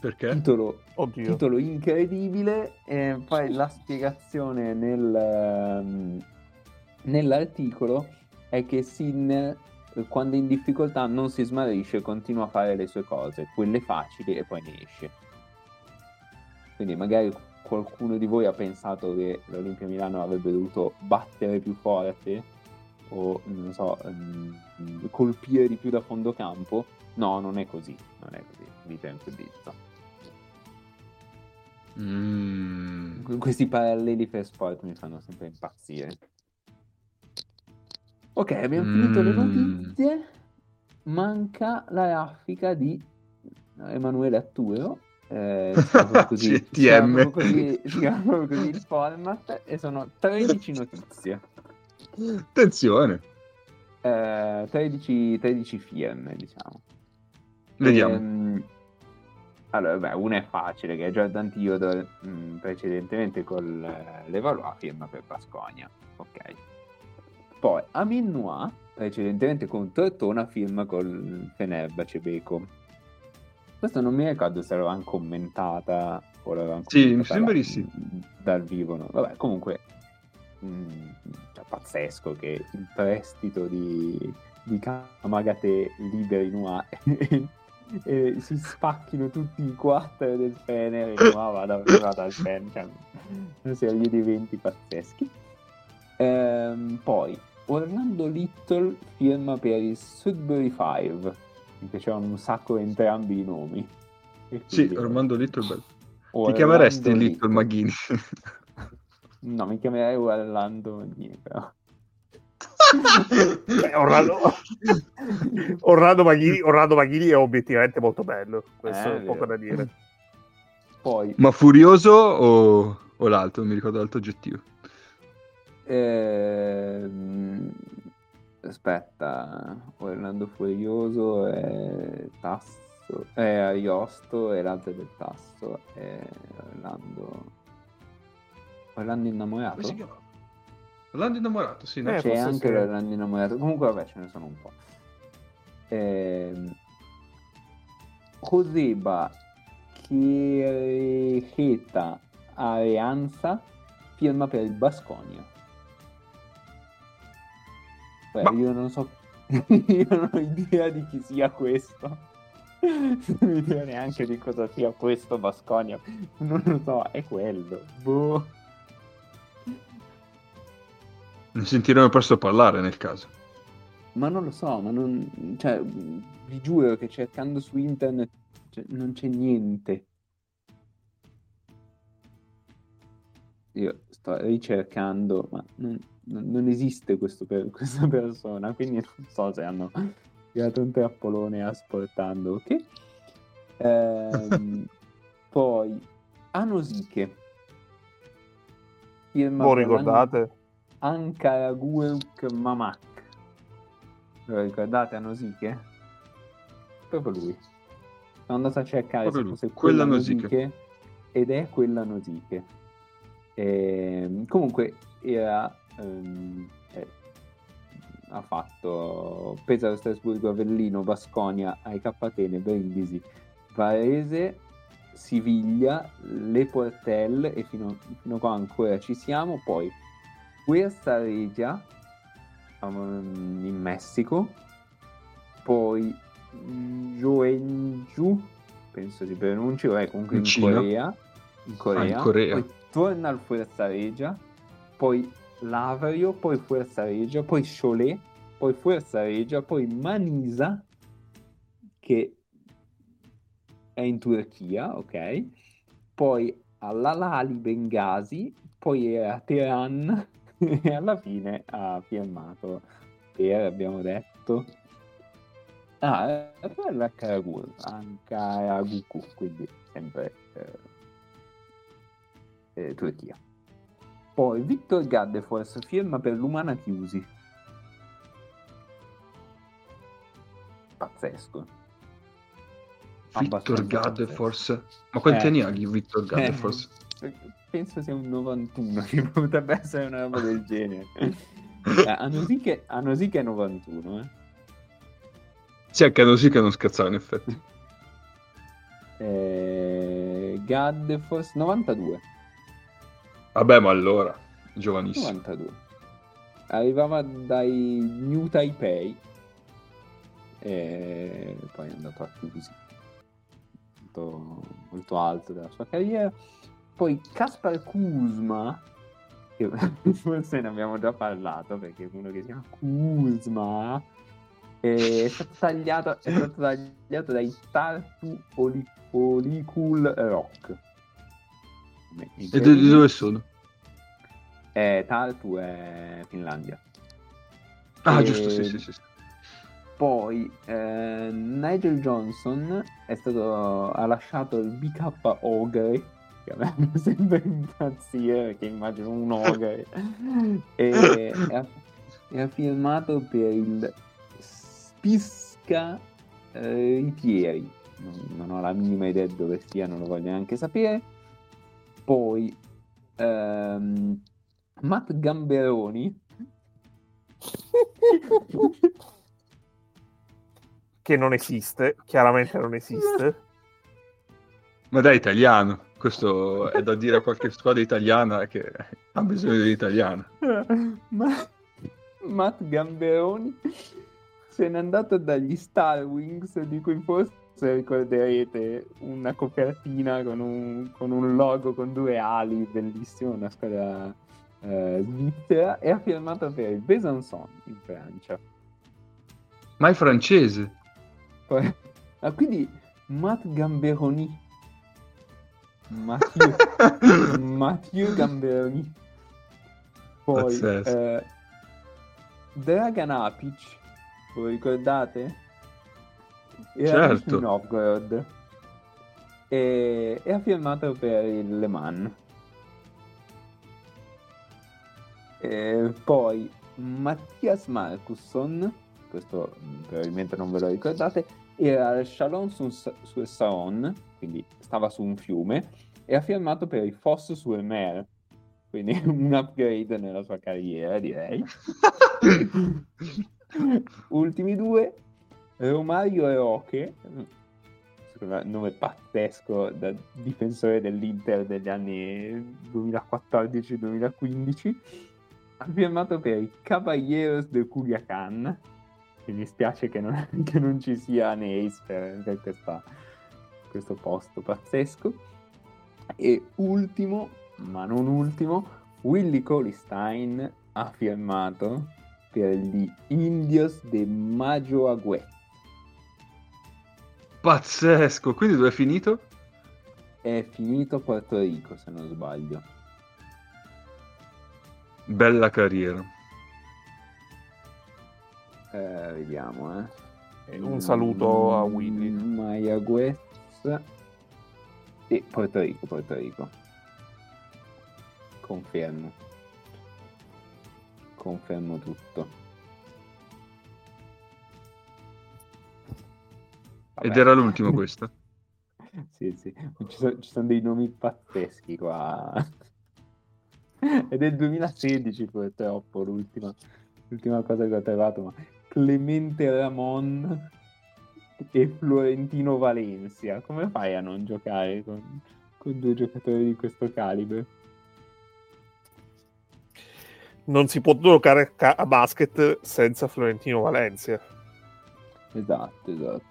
Perché? Titolo, titolo incredibile. E poi la spiegazione nel, um, nell'articolo è che Sinner quando è in difficoltà non si smarrisce, continua a fare le sue cose, quelle facili e poi ne esce. Quindi magari qualcuno di voi ha pensato che l'Olimpia Milano avrebbe dovuto battere più forte o non so, um, colpire di più da fondo campo, no, non è così, non è così, vi tranquillizzo. Mm. Questi paralleli per sport mi fanno sempre impazzire. Ok, abbiamo mm. finito le notizie. Manca la raffica di Emanuele Atturo eh, così, CTM così, così il format e sono 13 notizie Attenzione. Eh, 13, 13 firme, diciamo. Vediamo. Ehm, allora, beh, una è facile, che è Jordan Theodore mh, precedentemente con eh, l'Evalois firma per Basconia. Ok. Poi Amin Noir, precedentemente con Tortona, firma col Fenerbahce Beko. Questo non mi ricordo se l'avevamo commentata o l'avevamo Sì, mi sembra di sì. Dal vivo, no? Vabbè, comunque, mh, cioè, pazzesco che il prestito di, di Kamagate liberi Noir e, e si spacchino tutti i quattro del Fener e vada, vada al Fener. Cioè, una serie di eventi pazzeschi. Ehm, poi Orlando Little firma per il Sudbury 5 mi piacevano un sacco entrambi i nomi E Sì, quindi- Ormando Little bello. Ti Orlando chiameresti Little Maghini? no mi chiamerei Orlando Magnini però Beh, Orlando... Orlando, Maghini, Orlando Maghini è obiettivamente molto bello, questo Eh, è poco da dire. poi Ma furioso o, o l'altro? Non mi ricordo l'altro aggettivo. ehm, aspetta Orlando Furioso è Tasso è Ariosto e l'altro è del Tasso è Orlando Orlando innamorato Come si chiama? Orlando innamorato, sì, no? Eh, c'è anche sì. l'Orlando innamorato comunque vabbè ce ne sono un po' ehm, Joseba Chirecheta Areanza firma per il Basconia Beh, Ma- io non so io non ho idea di chi sia questo non ho idea neanche di cosa sia questo Basconia non lo so è quello boh Ne sentiremo presto parlare nel caso. Ma non lo so, ma non... Cioè, vi giuro che cercando su internet cioè, non c'è niente. Io sto ricercando, ma non, non- esiste questo questa persona, quindi non so se hanno tirato un trappolone asportando, ok? Ehm, poi, Anosiche. Firma l'anno- ricordate? Ankaragurk Mamak. Lo ricordate Anosiche? Proprio lui. Sono andato a cercare Proprio se lui, fosse quella. Nosiche ed è quella Nosiche. Ehm, comunque era ehm, eh, ha fatto Pesaro, Strasburgo, Avellino, Basconia, AEK Atene, Brindisi, Varese, Siviglia, Le Portelle e fino, fino a qua ancora ci siamo. Poi Puerto Regia um, in Messico, poi Joenju, penso si pronunci, vabbè, comunque In in, Cina. Corea, in Corea, Ah, in Corea. poi torna al Fuerza Regia, poi Lavrio, poi Fuerza Regia, poi Cholet, poi Fuerza Regia, poi Manisa, che è in Turchia, ok? Poi all'Alali Bengasi, poi era a Teheran e alla fine ha firmato per, abbiamo detto, ah, per l'Ankaragur, Ankaraguku, quindi sempre eh, eh, Turchia. Poi Victor Gaddefors firma per l'Umana Chiusi. Pazzesco. Victor Gaddefors. Ma quanti Eh. anni ha Victor Gaddefors? Eh, penso sia un 91, che potrebbe essere una roba del genere. Eh, hanno sì che, hanno sì che è 91, eh. Sì, anche così che non scherzare in effetti. Eh, Gaddefors 92. Vabbè, ma allora, giovanissimo. 92. Arrivava dai New Taipei e poi è andato a chiusi. Molto, molto alto della sua carriera. Poi Kaspar Kuzma, che forse ne abbiamo già parlato perché è uno che si chiama Kuzma, è stato tagliato, è stato tagliato dai Tartu Oli- Olicul Rock. E di di dove sono? Eh, Tartu è Finlandia. Ah, E- giusto, sì, sì, sì. Poi eh, Nigel Johnson è stato, ha lasciato il BK Ogre, che a me fa sempre impazzire perché immagino un ogre, e, e ha firmato per il Spisca eh, Ripieri. Non, non, ho la minima idea di dove sia, non lo voglio neanche sapere. Poi ehm, Matt Gamberoni. che non esiste, chiaramente non esiste. Ma dai, italiano. Questo è da dire a qualche squadra italiana che ha bisogno di italiano. Ma... Matt Gamberoni se n'è andato dagli Star Wings, di cui forse ricorderete una copertina con un, con un logo con due ali, bellissimo, una squadra eh, svizzera, e ha firmato per il Besançon in Francia. Ma è francese? Poi, ah, quindi Matt Gamberoni Mathieu, Mathieu Gamberoni. Poi eh, Dragan Apic, voi ricordate? Era certo. Novgorod e, e ha firmato per il Le Mans. E poi Mattias Markusson, questo probabilmente non ve lo ricordate, era al Chalon sul Saron, quindi stava su un fiume, e ha firmato per il Foss sul Mer, quindi un upgrade nella sua carriera, direi. Ultimi due, Romario Roque, nome pazzesco da difensore dell'Inter degli anni 2014-2015, ha firmato per i Caballeros de Culiacan, mi dispiace che non, che non ci sia Neis per, per questa, questo posto pazzesco. E ultimo, ma non ultimo, Willy Colistein ha firmato per gli Indios de Majoaguet. Pazzesco, quindi dove è finito? È finito a Porto Rico, se non sbaglio. Bella carriera. Eh, vediamo, eh. Un saluto a Willy. Mayagüez e Porto Rico, Porto Rico. Confermo. Confermo tutto. Vabbè. Ed era l'ultimo questo? sì, sì. Ci sono, ci sono dei nomi pazzeschi qua. È del 2016 purtroppo l'ultima, l'ultima cosa che ho trovato, ma Clemente Ramon e Florentino Valencia. Come fai a non giocare con, con due giocatori di questo calibro? Non si può giocare a basket senza Florentino Valencia. Esatto, esatto.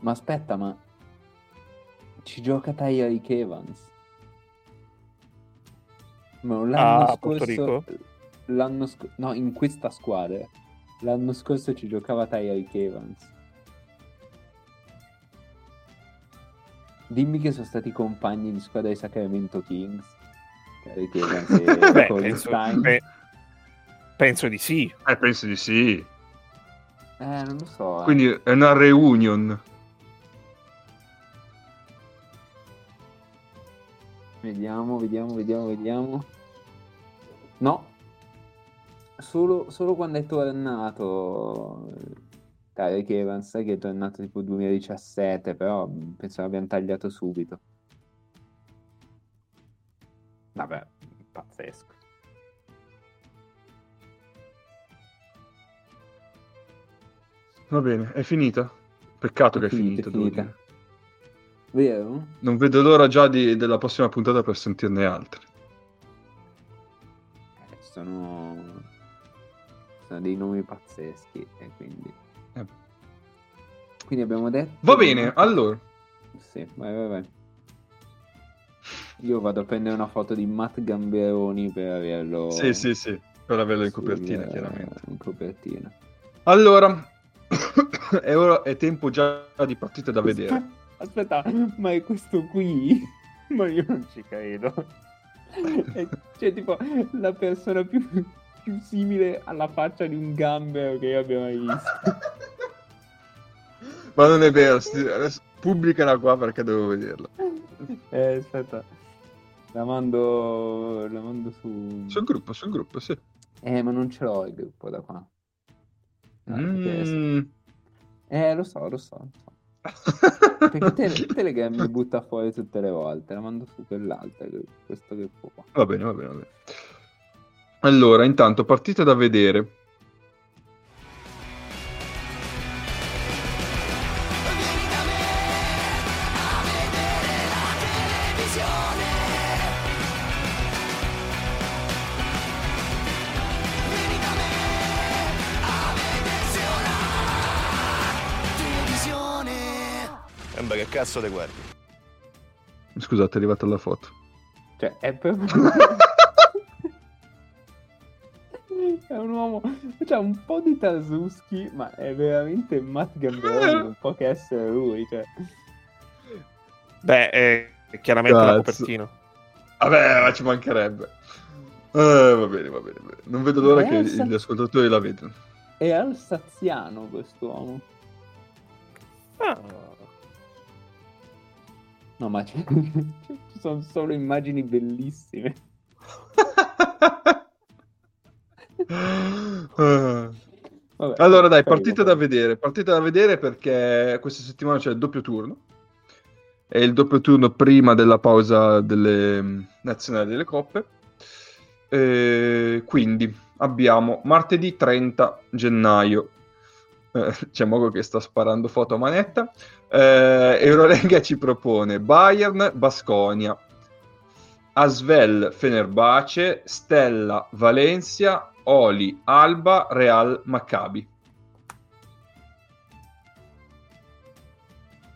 Ma aspetta, ma ci gioca Tyreek Evans? Ma l'anno ah, scorso... L'anno scorso... No, in questa squadra L'anno scorso ci giocava Tyreek Evans. Dimmi che sono stati compagni di squadra di Sacramento Kings. Tyreek Evans e Beh, penso, beh, penso di sì. Eh, penso di sì. Eh, non lo so. Eh. Quindi è una reunion. Vediamo, vediamo, vediamo, vediamo. No, solo, solo quando è tornato Tarek Evans, che è tornato tipo 2017, però penso l'abbiamo tagliato subito. Vabbè, pazzesco. Va bene, è finita? Peccato è che è finita. finita. Vero? Non vedo l'ora già di, della prossima puntata per sentirne altre. Eh, sono sono dei nomi pazzeschi e quindi... Eh. Quindi abbiamo detto... Va bene, allora. Sì, vai, vai, vai. Io vado a prendere una foto di Matt Gamberoni per averlo... Sì, sì, sì, per averlo in copertina, sul, chiaramente. In copertina. Allora, è, ora, è tempo già di partite da vedere. Aspetta, ma è questo qui? Ma io non ci credo. È, cioè, tipo, la persona più più simile alla faccia di un gambero che io abbia mai visto. Ma non è vero, adesso pubblicala qua perché devo vederla. Eh, aspetta. La mando, la mando su... Sul gruppo, sul gruppo, sì. Eh, ma non ce l'ho il gruppo da qua. No, Mm. Eh, lo so, lo so. Perché te- Telegram mi butta fuori tutte le volte, la mando su quell'altra, questo gruppo qua. Va bene, va bene, va bene. Allora, intanto, partite da vedere. Che cazzo te guardi. Scusate, è arrivata la foto. Cioè, è per... è un uomo... C'ha un po' di Tarzuski, ma è veramente Matt Gamberoni, non può che essere lui, cioè... Beh, è chiaramente la Cazzo. copertina. Vabbè, ma ci mancherebbe. Eh, va bene, va bene, va bene. Non vedo l'ora Eh, che sa- gli ascoltatori la vedano. È alsaziano quest'uomo. Ah, No, ma ci sono solo immagini bellissime. Vabbè, Allora dai, partite da vedere, partite da vedere perché questa settimana c'è il doppio turno. È il doppio turno prima della pausa delle mh, nazionali delle coppe. Eh, quindi abbiamo martedì 30 gennaio. C'è Mogo che sta sparando foto a manetta. Eh, Eurolega ci propone Bayern, Basconia, Asvel, Fenerbace, Stella, Valencia, Oli, Alba, Real, Maccabi.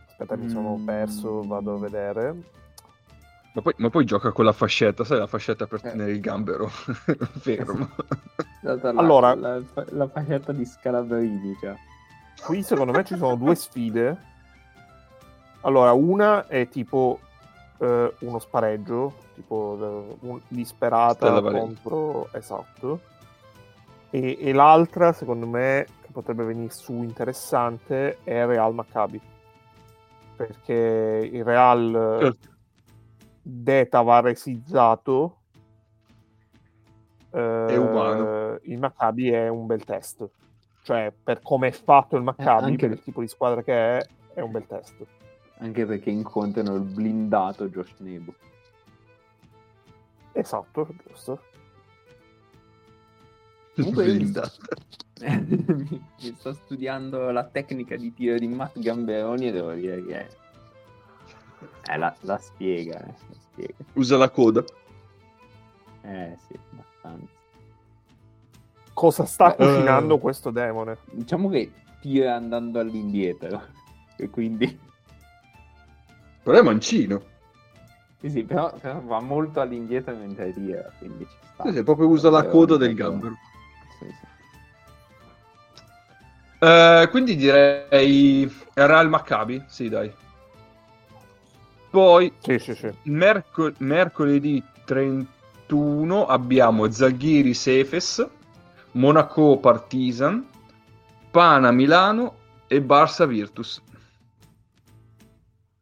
aspetta, mi sono Mm. perso, vado a vedere. Ma poi, ma poi gioca con la fascetta, sai la fascetta per Eh. tenere il gambero fermo. Data la- Allora- la, la fascetta di Scalabrini, cioè. Qui secondo me ci sono due sfide. Allora, una è tipo eh, uno spareggio, tipo eh, un- disperata contro... Esatto. E, e l'altra, secondo me, che potrebbe venire su interessante, è Real Maccabi. Perché il Real Certo. detavaresizzato eh, È umano. il Maccabi è un bel test cioè per come è fatto il Maccabi anche- per il tipo di squadra che è è un bel test Anche perché incontrano il blindato Josh Nebo. esatto giusto Comunque mi, Blindato. mi- mi sto studiando la tecnica di tiro di Matt Gamberoni e devo dire che eh, la, la spiega, eh, la spiega. Usa la coda. Eh sì, abbastanza. Cosa sta Beh, cucinando eh. questo demone Diciamo che tira andando all'indietro. E quindi... Però è mancino. Sì, sì, però, però va molto all'indietro mentre tira, quindi ci sta. Sì, sì, proprio usa la Però- coda del gambero. Sì, sì. Eh, quindi direi Real Maccabi, sì dai. Poi sì sì sì merco- mercoledì 31 abbiamo Zalghiri Sefes, Monaco Partizan, Pana Milano e Barça Virtus.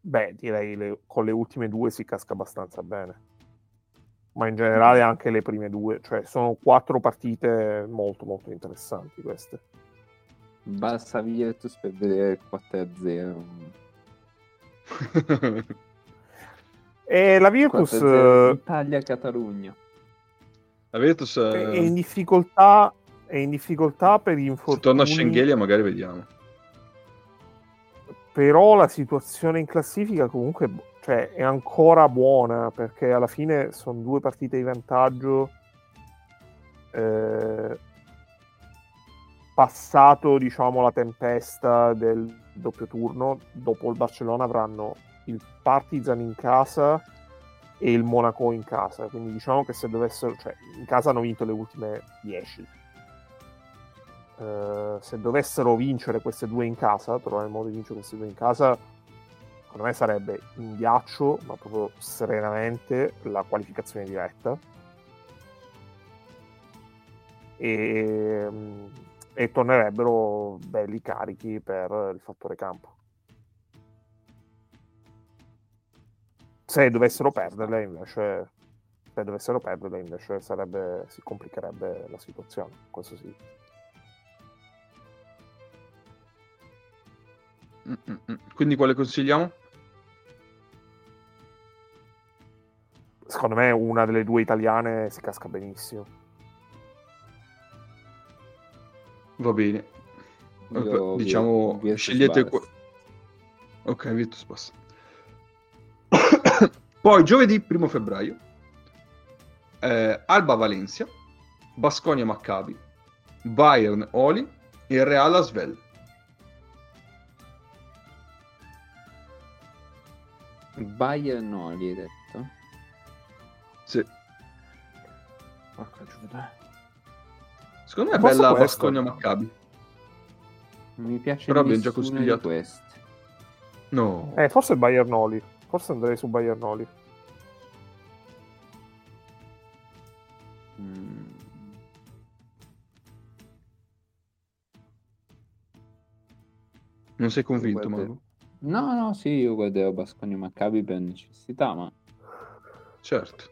beh direi le- con le ultime due si casca abbastanza bene ma in generale anche le prime due cioè sono quattro partite molto molto interessanti queste Barça Virtus per vedere il 4-0. e la Virtus 4-0 eh, Italia-Catalogna. La Virtus eh, è in difficoltà è in difficoltà per gli infortuni torna a Schengelia magari vediamo. però la situazione in classifica comunque cioè, è ancora buona perché alla fine sono due partite di vantaggio eh, passato diciamo la tempesta del doppio turno dopo il Barcellona avranno il Partizan in casa e il Monaco in casa. Quindi diciamo che se dovessero cioè in casa hanno vinto le ultime 10 eh, se dovessero vincere queste due in casa, trovare il modo di vincere queste due in casa, secondo me sarebbe in ghiaccio, ma proprio serenamente, la qualificazione diretta. E, e tornerebbero belli carichi per il fattore campo. Se dovessero perderle, invece, se dovessero perderle invece sarebbe, si complicherebbe la situazione, questo sì. Quindi quale consigliamo? Secondo me una delle due italiane si casca benissimo. Va bene. Io diciamo, Virtus scegliete... Qua- Ok, Virtus Pass. Poi giovedì 1 febbraio, eh, Alba Valencia, Basconia Maccabi, Bayern Oli e Real Asvel. Bayern no, gli hai detto? Sì. Porca Giuda. Secondo me è bella questo. Basconia Maccabi. Non mi piace Però abbiamo già consigliato. queste. No. Eh, forse Bayernoli. Forse andrei su Bayernoli. Mm. Non sei convinto, Mago? No, no, sì, io guarderò Basconia Maccabi per necessità, ma Certo.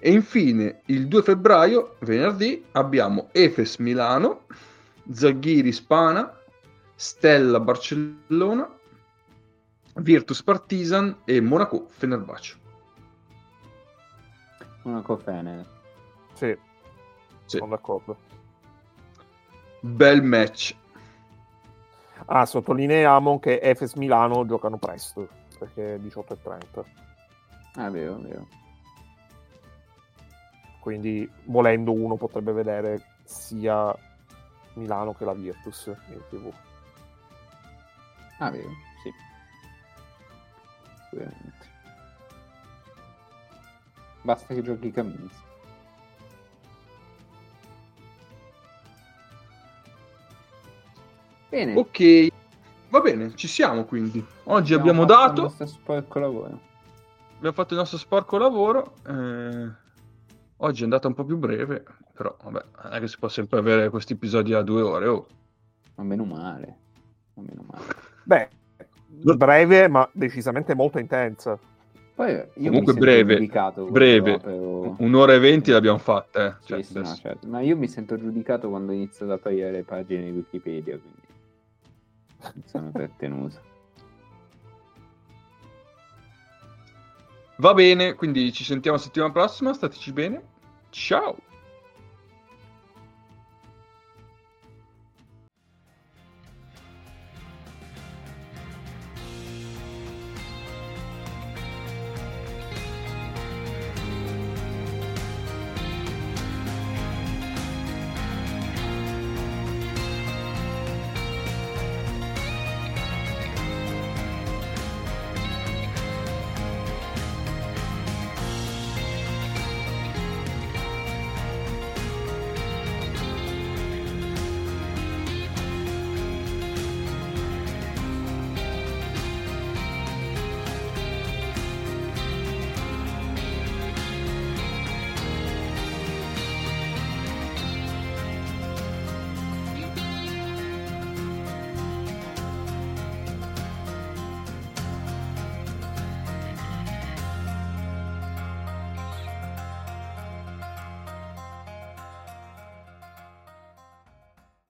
E infine, il 2 febbraio, venerdì, abbiamo Efes Milano, Zalghiri Spana, Stella Barcellona, Virtus Partizan e Monaco Fenerbahce. una cofene. Sì, Sì. sono d'accordo. Bel match. Ah, sottolineiamo che Efes Milano giocano presto, perché è 18 e 30. Ah, vero, vero. Quindi, volendo, uno potrebbe vedere sia Milano che la Virtus in tv. Ah, vero, sì. Sicuramente. Basta che giochi Camins. Bene. Ok, va bene, ci siamo quindi. Oggi abbiamo fatto dato, Il nostro sporco lavoro. abbiamo fatto il nostro sporco lavoro. eh, oggi è andata un po' più breve, però vabbè, non è che si può sempre avere questi episodi a due ore. Oh. Ma meno male. Ma meno male. Beh, breve, ma decisamente molto intensa. Poi io Comunque breve, breve. apro- Un'ora e venti l'abbiamo fatta, eh. Sì, Cioè, sì, no, certo. Ma io mi sento giudicato quando inizio ad aprire le pagine di Wikipedia, quindi sono trattenuto. Va bene, quindi ci sentiamo settimana prossima, stateci bene. Ciao!